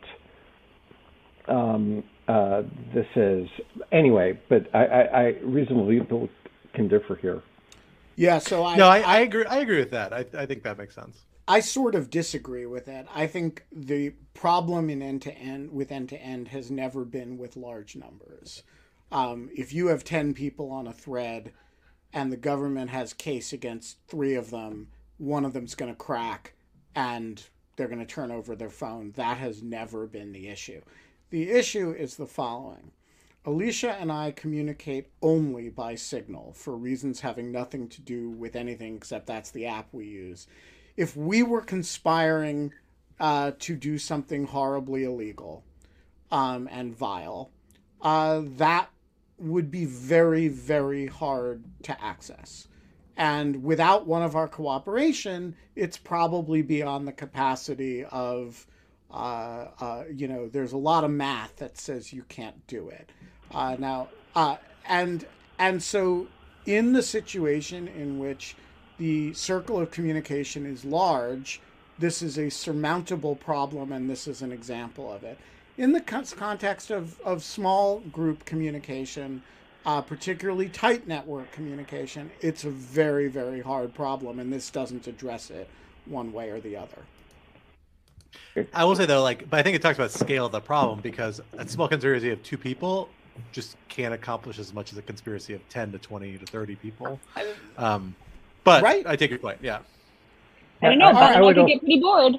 um, uh, this is. Anyway, but I, I, I reasonably people can differ here. Yeah, so I no, I, I agree. I agree with that. I, I think that makes sense. I sort of disagree with that. I think the problem in end to end with end to end has never been with large numbers. Um, if you have ten people on a thread, and the government has case against three of them, one of them's going to crack and they're going to turn over their phone. That has never been the issue. The issue is the following Alicia and I communicate only by Signal for reasons having nothing to do with anything except that's the app we use. If we were conspiring uh, to do something horribly illegal um, and vile, uh, that would be very, very hard to access and without one of our cooperation, it's probably beyond the capacity of, uh, uh, you know, there's a lot of math that says you can't do it. Uh, now, uh, and and so in the situation in which the circle of communication is large, this is a surmountable problem, and this is an example of it. In the context of, of small group communication, uh, particularly tight network communication, it's a very, very hard problem, and this doesn't address it one way or the other. I will say though, like, but I think it talks about scale of the problem because a small conspiracy of two people just can't accomplish as much as a conspiracy of ten to twenty to thirty people. Um, but Right. I take your point. Yeah, I don't know, I- but I I, would could get pretty bored.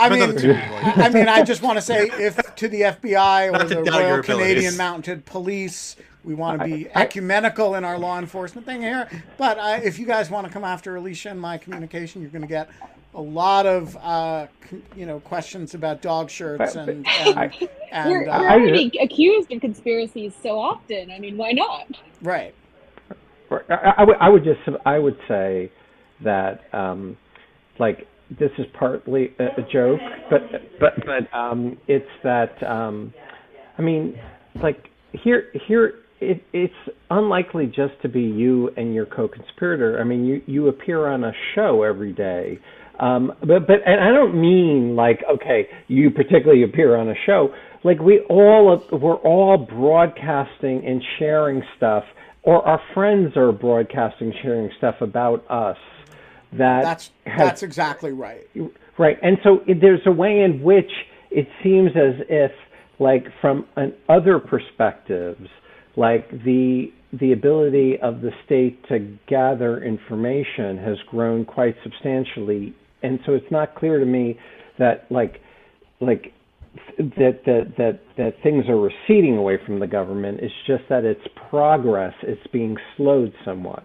I Depends on mean, the two. I mean, I just want to say, if to the FBI or the Royal Canadian. Mounted Police, we want to be I- I- ecumenical in our law enforcement thing here. But uh, if you guys want to come after Alicia and my communication, you're going to get a lot of, uh, you know, questions about dog shirts But- and but and, I- and we're, uh, we're already accused of conspiracies so often. I mean, why not? right. I, I would I would just I would say that um, like this is partly a, a joke, but but but um, it's that um, I mean like here here it, it's unlikely just to be you and your co-conspirator. I mean you you appear on a show every day. Um, but but and I don't mean like okay you particularly appear on a show like we all we're all broadcasting and sharing stuff or our friends are broadcasting sharing stuff about us that That's has that's exactly right. Right. And so there's a way in which it seems as if, like, from an other perspectives, like the the ability of the state to gather information has grown quite substantially. And so it's not clear to me that like like that that that that things are receding away from the government. It's just that its progress it's being slowed somewhat.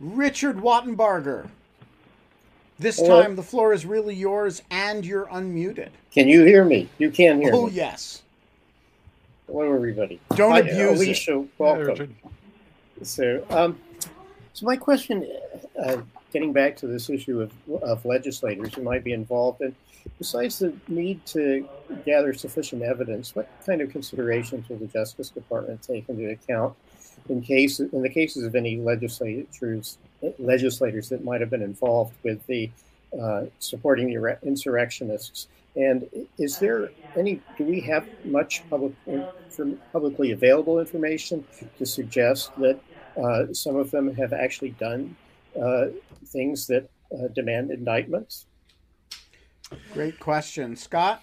Richard Wattenbarger. This Hello. time the floor is really yours, and you're unmuted. Can you hear me? You can hear me. Oh me. yes. Hello, everybody. Don't Hi, abuse it. Alicia, Yeah, welcome. Richard. So, um, so my question, uh, getting back to this issue of, of legislators who might be involved, and besides the need to gather sufficient evidence, what kind of considerations will the Justice Department take into account in case in the cases of any legislators legislators that might have been involved with the uh, supporting the insurrectionists? And is there any? Do we have much public from publicly available information to suggest that uh, some of them have actually done uh, things that uh, demand indictments? Great question, Scott.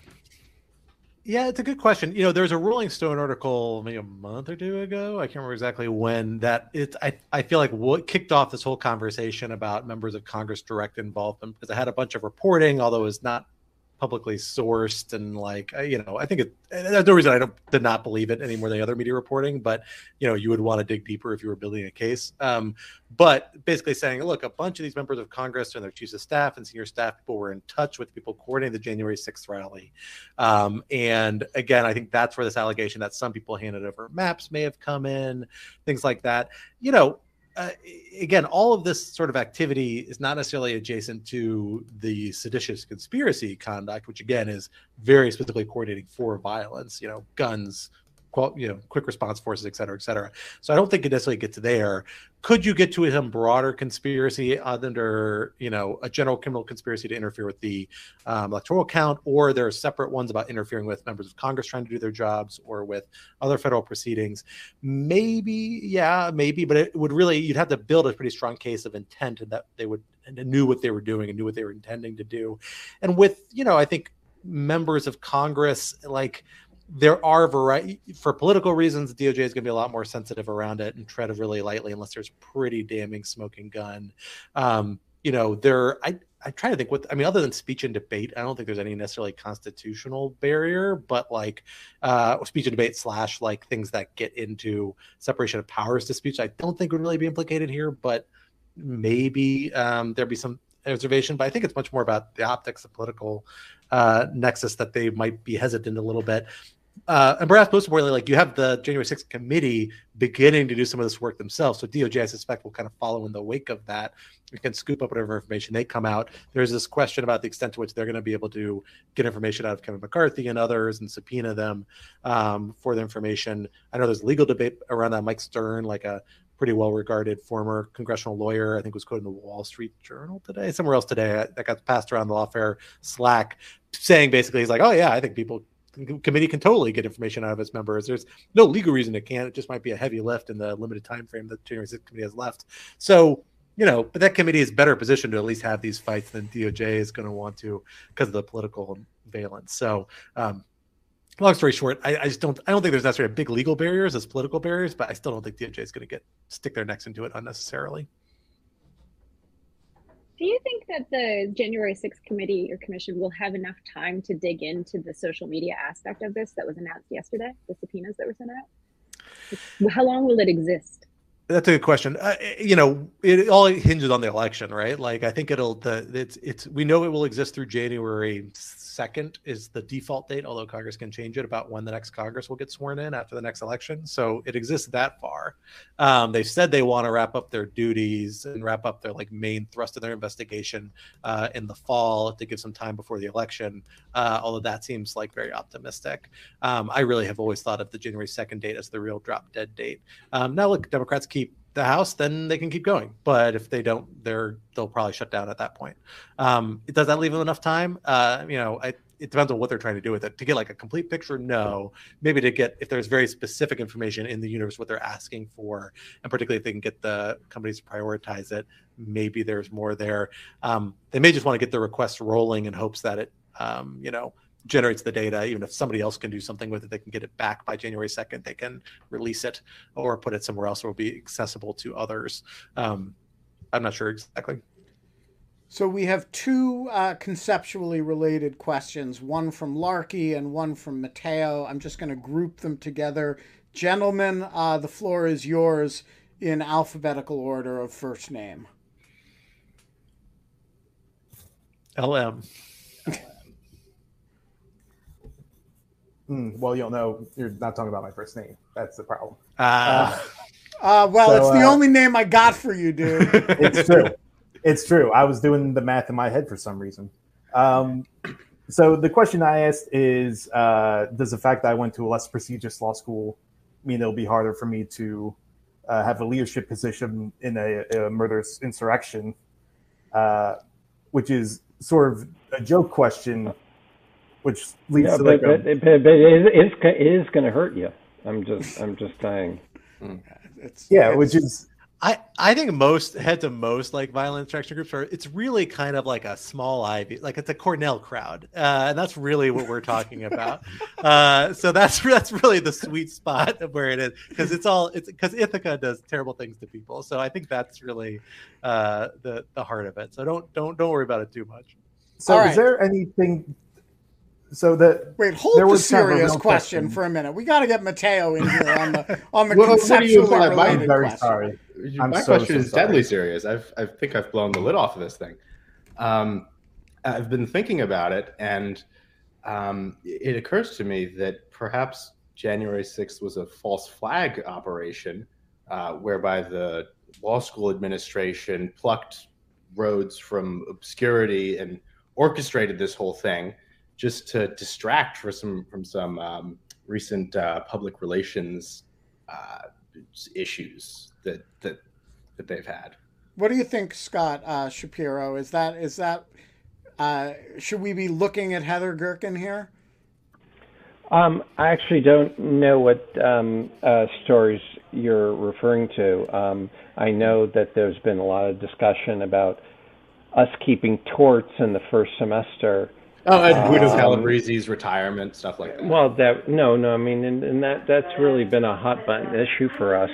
Yeah, it's a good question. You know, there's a Rolling Stone article maybe a month or two ago. I can't remember exactly when that it's I, I feel like what kicked off this whole conversation about members of Congress direct involvement because I had a bunch of reporting, although it's not publicly sourced and like uh, you know i think it there's no reason i don't did not believe it any more than the other media reporting but you know you would want to dig deeper if you were building a case. Um, but basically saying look a bunch of these members of congress and their chiefs of staff and senior staff people were in touch with people coordinating the january 6th rally. Um, and again i think that's where this allegation that some people handed over maps may have come in things like that. You know uh, again, all of this sort of activity is not necessarily adjacent to the seditious conspiracy conduct, which again is very specifically coordinating for violence, you know, guns, you know, quick response forces, et cetera, et cetera. So I don't think it necessarily gets there. Could you get to some broader conspiracy under, you know, a general criminal conspiracy to interfere with the um, electoral count, or there are separate ones about interfering with members of Congress trying to do their jobs, or with other federal proceedings? Maybe, yeah, maybe, but it would really you'd have to build a pretty strong case of intent and that they would and knew what they were doing and knew what they were intending to do. And with, you know, I think members of Congress, like there are variety for political reasons, DOJ is going to be a lot more sensitive around it and tread really lightly unless there's pretty damning smoking gun. Um, you know, there I I try to think what I mean, other than speech and debate, I don't think there's any necessarily constitutional barrier, but like uh speech and debate slash like things that get into separation of powers disputes, I don't think would really be implicated here, but maybe um there'd be some observation. but I think it's much more about the optics, the political uh, nexus that they might be hesitant a little bit. uh, and perhaps most importantly, like you have the January 6th committee beginning to do some of this work themselves. So DOJ, I suspect, will kind of follow in the wake of that. We can scoop up whatever information they come out. There's this question about the extent to which they're going to be able to get information out of Kevin McCarthy and others and subpoena them um, for the information. I know there's legal debate around that. Mike Stern, like a pretty well regarded former congressional lawyer, I think was quoted in the Wall Street Journal today, somewhere else today, that got passed around the lawfare Slack, saying basically, he's like, oh, yeah, I think people committee can totally get information out of its members. There's no legal reason it can't. It just might be a heavy lift in the limited time frame that January 6th committee has left. So, you know, but that committee is better positioned to at least have these fights than DOJ is going to want to because of the political valence. So, um, long story short, I, I, just don't. I don't think there's necessarily big legal barriers as political barriers, but I still don't think DOJ is going to get stick their necks into it unnecessarily. Do you think that the January 6th committee or commission will have enough time to dig into the social media aspect of this that was announced yesterday, the subpoenas that were sent out? How long will it exist? That's a good question. Uh, you know, it all hinges on the election, right? Like, I think it'll the it's it's we know it will exist through January 2nd is the default date, although Congress can change it about when the next Congress will get sworn in after the next election. So it exists that far. Um, they've said they want to wrap up their duties and wrap up their like main thrust of their investigation uh, in the fall to give some time before the election. Uh, although that seems like very optimistic. Um, I really have always thought of the January 2nd date as the real drop dead date. Um, now, look, Democrats keep the House, then they can keep going. But if they don't, they're they'll probably shut down at that point. Um, does that leave them enough time? Uh, you know, I, it depends on what they're trying to do with it. To get like a complete picture, no. Maybe to get if there's very specific information in the universe what they're asking for, and particularly if they can get the companies to prioritize it, maybe there's more there. Um, they may just want to get the requests rolling in hopes that it, um, you know, generates the data. Even if somebody else can do something with it, they can get it back by January 2nd. They can release it or put it somewhere else where it will be accessible to others. Um, I'm not sure exactly. So we have two uh, conceptually related questions, one from Larky and one from Matteo. I'm just going to group them together. Gentlemen, uh, the floor is yours in alphabetical order of first name. LM. Mm, well, you'll know you're not talking about my first name. That's the problem. Uh, uh, well, so, it's the uh, only name I got for you, dude. it's true. It's true. I was doing the math in my head for some reason. Um, so the question I asked is, uh, does the fact that I went to a less prestigious law school mean it'll be harder for me to uh, have a leadership position in a, a murderous insurrection? Uh, which is sort of a joke question which leads yeah, to but, like but, a, but, but it is, it is going to hurt you. I'm just I'm just saying. Hmm. It's, yeah, it's, which is I, I think most head to most like violent insurrection groups are it's really kind of like a small ivy like it's a Cornell crowd uh, and that's really what we're talking about uh, so that's that's really the sweet spot of where it is because it's all it's because Ithaca does terrible things to people so I think that's really uh, the the heart of it so don't don't don't worry about it too much. So is there anything so that wait, hold the serious question, question, for a minute. We got to get Matteo in here on the on the well, conceptually related I'm very question. Sorry. I'm My so, question so is sorry. deadly serious. I've, I think I've blown the lid off of this thing. Um, I've been thinking about it, and um, it occurs to me that perhaps January 6th was a false flag operation, uh, whereby the law school administration plucked Rhodes from obscurity and orchestrated this whole thing just to distract for some from some um, recent uh, public relations uh, issues that that that they've had. What do you think, Scott uh, Shapiro? Is that is that uh, should we be looking at Heather Gerken here? Um, I actually don't know what um, uh, stories you're referring to. Um, I know that there's been a lot of discussion about us keeping torts in the first semester Oh, and Guido um, Calabresi's retirement, stuff like that. Well, that no, no. I mean, and, and that that's really been a hot button issue for us.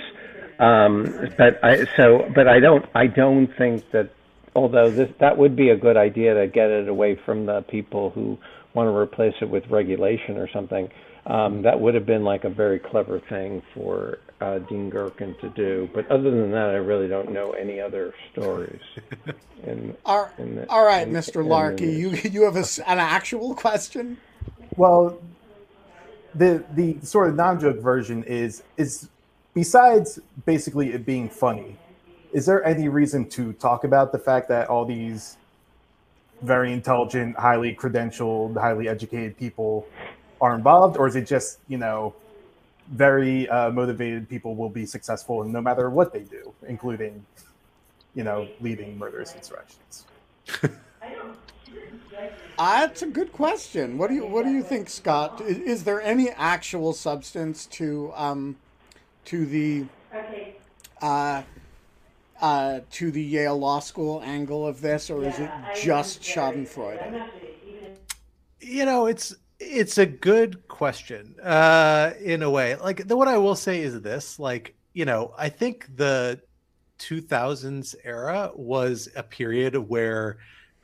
Um, but I so, but I don't, I don't think that. Although this that would be a good idea to get it away from the people who want to replace it with regulation or something. Um, that would have been like a very clever thing for uh, Dean Gerken to do. But other than that, I really don't know any other stories. In, all, in the, all right, in, Mr. Larky, you you have a, an actual question? Well, the the sort of non-joke version is is besides basically it being funny, is there any reason to talk about the fact that all these very intelligent, highly credentialed, highly educated people are involved, or is it just you know very uh, motivated people will be successful no matter what they do, including you know leading murderous insurrections? Uh, that's a good question. What do you What do you think, Scott? Is, is there any actual substance to um, to the uh, uh, to the Yale Law School angle of this, or is it just Schadenfreude? You know, it's it's a good question uh, in a way. Like the, what I will say is this: like you know, I think the 2000s era was a period where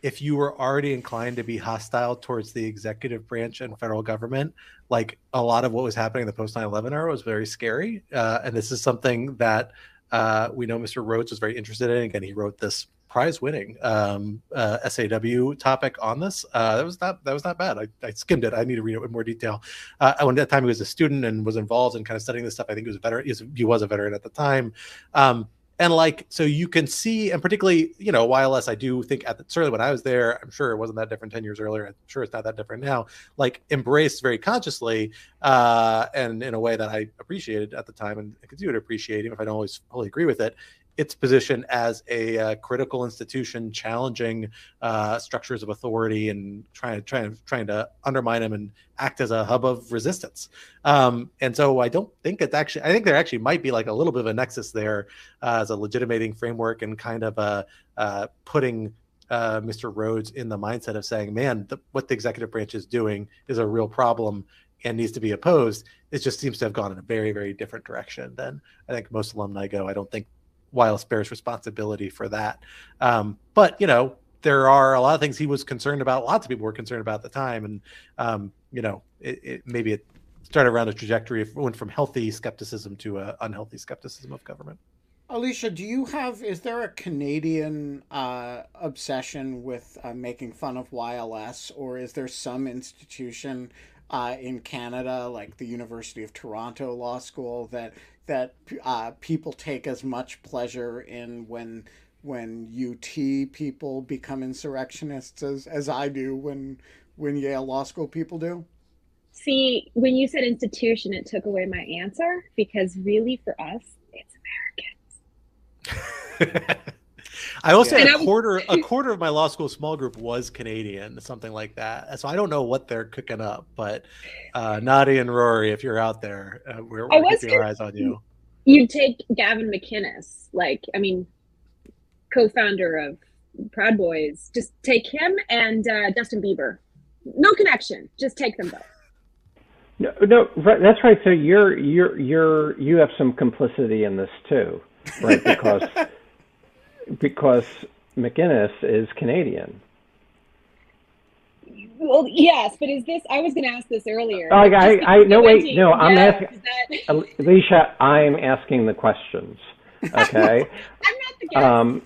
if you were already inclined to be hostile towards the executive branch and federal government, like a lot of what was happening in the post 9 11 era was very scary. Uh, and this is something that uh, we know Mr. Rhodes was very interested in. Again, he wrote this prize winning um, uh, SAW topic on this. Uh, that was not that was not bad. I, I, skimmed it. I need to read it in more detail. Uh, at that time he was a student and was involved in kind of studying this stuff, I think he was a veteran. He was, he was a veteran at the time. Um, and like so you can see and particularly you know YLS i do think at the, certainly when i was there i'm sure it wasn't that different 10 years earlier i'm sure it's not that different now like embraced very consciously uh, and in a way that i appreciated at the time and continue to appreciate even if i don't always fully agree with it its position as a uh, critical institution, challenging uh, structures of authority and trying to trying trying to undermine them and act as a hub of resistance. Um, and so I don't think it's actually. I think there actually might be like a little bit of a nexus there uh, as a legitimating framework and kind of a uh, putting. Uh, Mr. Rhodes in the mindset of saying, "Man, the, what the executive branch is doing is a real problem and needs to be opposed." It just seems to have gone in a very, very different direction than I think most alumni go. I don't think YLS bears responsibility for that. Um, but you know, there are a lot of things he was concerned about. Lots of people were concerned about at the time, and um, you know, it, it, maybe it started around a trajectory of went from healthy skepticism to unhealthy skepticism of government. Alicia, do you have? Is there a Canadian uh, obsession with uh, making fun of YLS, or is there some institution uh, in Canada, like the University of Toronto Law School, that that uh, people take as much pleasure in when when UT people become insurrectionists as, as I do when when Yale Law School people do? See, when you said institution, it took away my answer because really for us, it's Americans. I will say a quarter a quarter of my law school small group was Canadian, something like that. So I don't know what they're cooking up, but uh, Nadia and Rory, if you're out there, uh, we're, we're keeping our eyes on you. You'd take Gavin McInnes, like I mean, co-founder of Proud Boys. Just take him and uh, Justin Bieber. No connection. Just take them both. No, no, right, that's right. So you're you're you're you have some complicity in this too, right? Because because McInnes is Canadian. Well, yes, but is this? I was going to ask this earlier. Oh, I, I, no, wait, no, I'm asking. That... Alicia, I'm asking the questions. Okay. I'm not the guest. Um,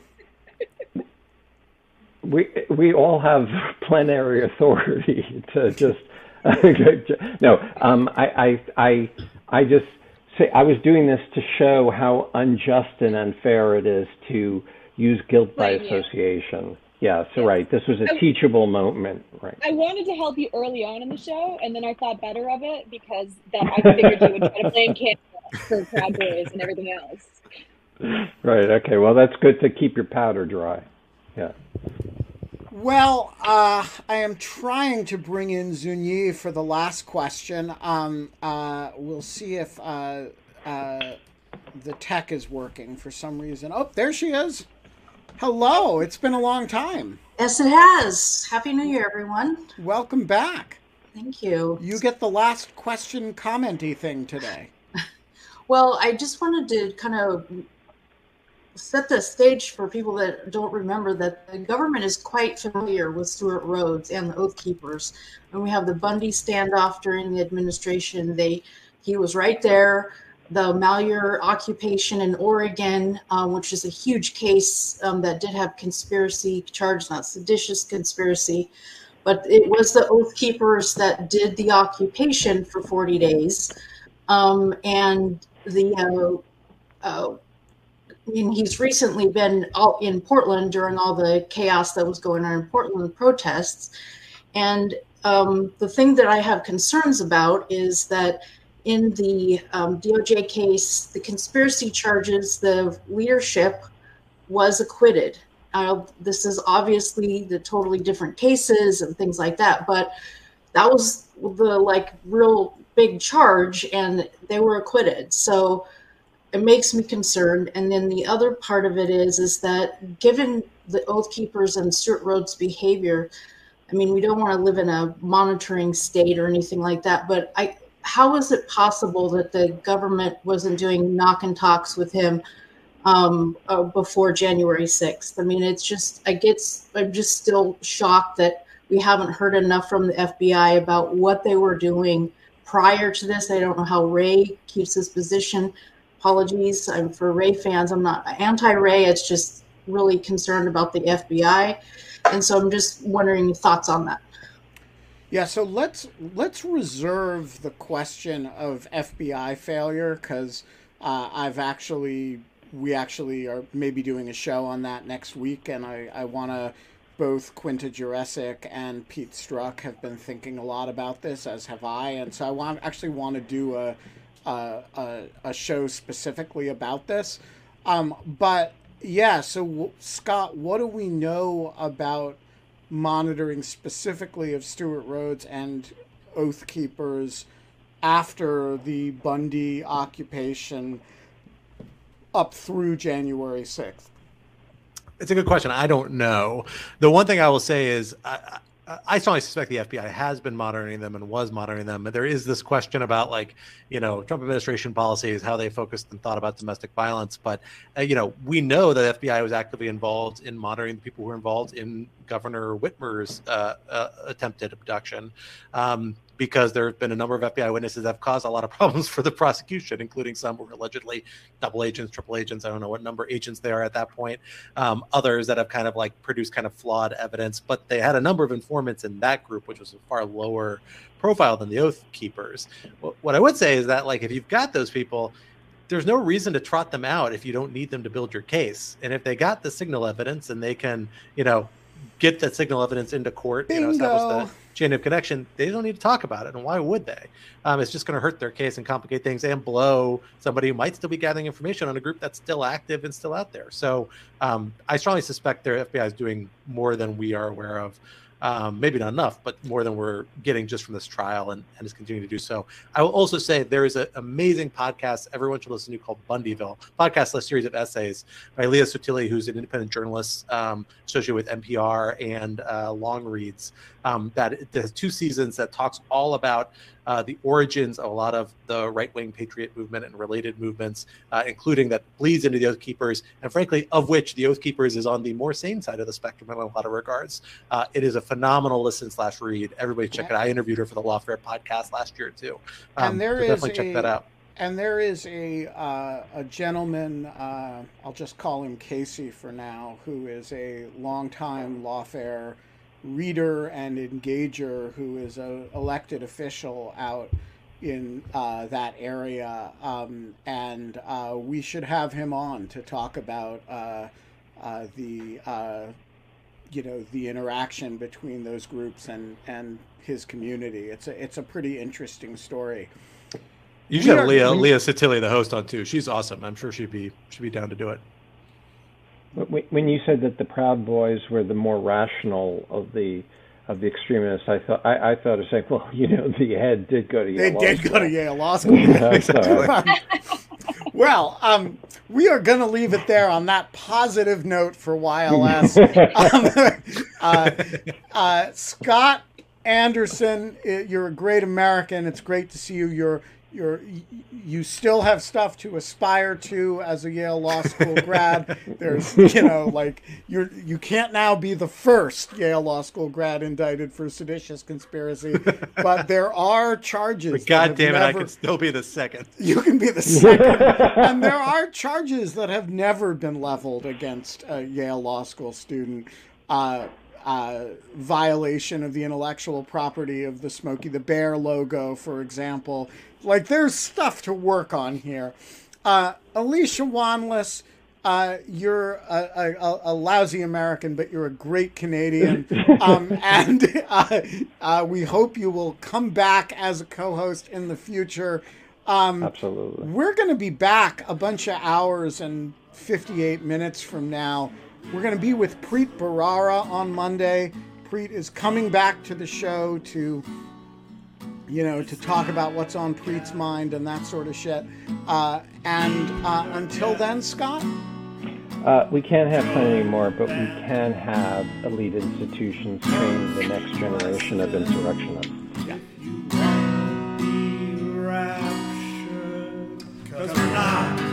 we we all have plenary authority to just no. Um, I I I I just say I was doing this to show how unjust and unfair it is to use guilt by association. Yeah, so right. This was a I, teachable moment, right? I wanted to help you early on in the show, and then I thought better of it because that I figured you would try to blame Canada for Proud Boys and everything else. Right. Okay. Well, that's good to keep your powder dry. Yeah. Well, uh, I am trying to bring in Zunyi for the last question. Um, uh, we'll see if uh, uh the tech is working for some reason. Oh, there she is. Hello, it's been a long time. Yes, it has. Happy New Year, everyone. Welcome back. Thank you. You get the last question commenty thing today. well, I just wanted to kind of set the stage for people that don't remember that the government is quite familiar with Stewart Rhodes and the Oath Keepers. And we have the Bundy standoff during the administration. They he was right there the Malheur occupation in Oregon, um, which is a huge case um, that did have conspiracy charge, not seditious conspiracy. but it was the Oath Keepers that did the occupation for 40 days. Um, and the, uh, uh, I mean, he's recently been in Portland during all the chaos that was going on in Portland protests. And um, the thing that I have concerns about is that in the um, DOJ case, the conspiracy charges, the leadership was acquitted. Uh, this is obviously the totally different cases and things like that, but that was the like real big charge, and they were acquitted. So it makes me concerned. And then the other part of it is is that given the Oath Keepers and Stewart Rhodes' behavior, I mean, we don't want to live in a monitoring state or anything like that, but I how is it possible that the government wasn't doing knock and talks with him um, uh, before January 6th? I mean, it's just, I get, I'm just still shocked that we haven't heard enough from the FBI about what they were doing prior to this. I don't know how Wray keeps his position. Apologies I'm, for Wray fans. I'm not anti Wray. It's just really concerned about the FBI. And so I'm just wondering your thoughts on that. Yeah, so let's let's reserve the question of FBI failure because uh, I've actually we actually are maybe doing a show on that next week, and I I want to both Quinta Jurecic and Pete Strzok have been thinking a lot about this, as have I, and so I want actually want to do a a, a, a show specifically about this. Um, but yeah, so Scott, what do we know about monitoring specifically of Stewart Rhodes and Oath Keepers after the Bundy occupation up through January 6th? It's a good question. I don't know. The one thing I will say is I, I strongly suspect the FBI has been monitoring them and was monitoring them. There is this question about like, you know, Trump administration policies, how they focused and thought about domestic violence. But, uh, you know, we know that FBI was actively involved in monitoring the people who were involved in Governor Whitmer's uh, uh, attempted abduction. Um, because there have been a number of FBI witnesses that have caused a lot of problems for the prosecution, including some who were allegedly double agents, triple agents. I don't know what number agents they are at that point. Um, others that have kind of like produced kind of flawed evidence, but they had a number of informants in that group, which was a far lower profile than the Oath Keepers. What I would say is that like if you've got those people, there's no reason to trot them out if you don't need them to build your case. And if they got the signal evidence and they can, you know, get that signal evidence into court, Bingo. you know, establish the chain of connection, they don't need to talk about it. And why would they? Um, it's just going to hurt their case and complicate things and blow somebody who might still be gathering information on a group that's still active and still out there. So um, I strongly suspect their FBI is doing more than we are aware of um, maybe not enough, but more than we're getting just from this trial and, and is continuing to do so. I will also say there is an amazing podcast everyone should listen to called Bundyville, podcast a series of essays by Leah Sottile, who's an independent journalist um, associated with NPR and uh, Long Reads. Um, that has two seasons that talks all about uh, the origins of a lot of the right wing patriot movement and related movements, uh, including that bleeds into the Oath Keepers, and frankly, of which the Oath Keepers is on the more sane side of the spectrum in a lot of regards. Uh, it is a phenomenal listen slash read. Everybody check yeah. it. I interviewed her for the Lawfare podcast last year too. Um, and there so is definitely a, check that out. And there is a uh, a gentleman, uh, I'll just call him Casey for now, who is a longtime lawfare reader and engager who is a elected official out in uh, that area, um, and uh, we should have him on to talk about uh, uh the uh, you know the interaction between those groups and and his community. It's a it's a pretty interesting story. You should have Leah Leah Sottile, the host, on too. She's awesome. I'm sure she'd be she'd be down to do it. When you said that the Proud Boys were the more rational of the of the extremists, I thought I, I thought of saying, well, you know, the head did go to Yale. They Law did school. go to Yale Law School. yeah, well, um, we are going to leave it there on that positive note for YLS. um, uh, uh, Scott Anderson, you're a great American. It's great to see you. You're you're you still have stuff to aspire to as a Yale Law School grad. There's you know like you're you can't now be the first Yale Law School grad indicted for seditious conspiracy, but there are charges. But God damn it, never, I can still be the second. You can be the second, and there are charges that have never been leveled against a Yale Law School student. Uh, uh, violation of the intellectual property of the Smokey the Bear logo, for example. Like, there's stuff to work on here. Uh, Alicia Wanless, uh, you're a, a, a, lousy American, but you're a great Canadian. Um, and uh, uh, we hope you will come back as a co host in the future. Um, Absolutely. We're going to be back a bunch of hours and 58 minutes from now. We're going to be with Preet Bharara on Monday. Preet is coming back to the show to, you know, to talk about what's on Preet's mind and that sort of shit. Uh, and uh, until then, Scott. Uh, we can't have fun anymore, but we can have elite institutions train the next generation of insurrectionists. Yeah. Cause we're not.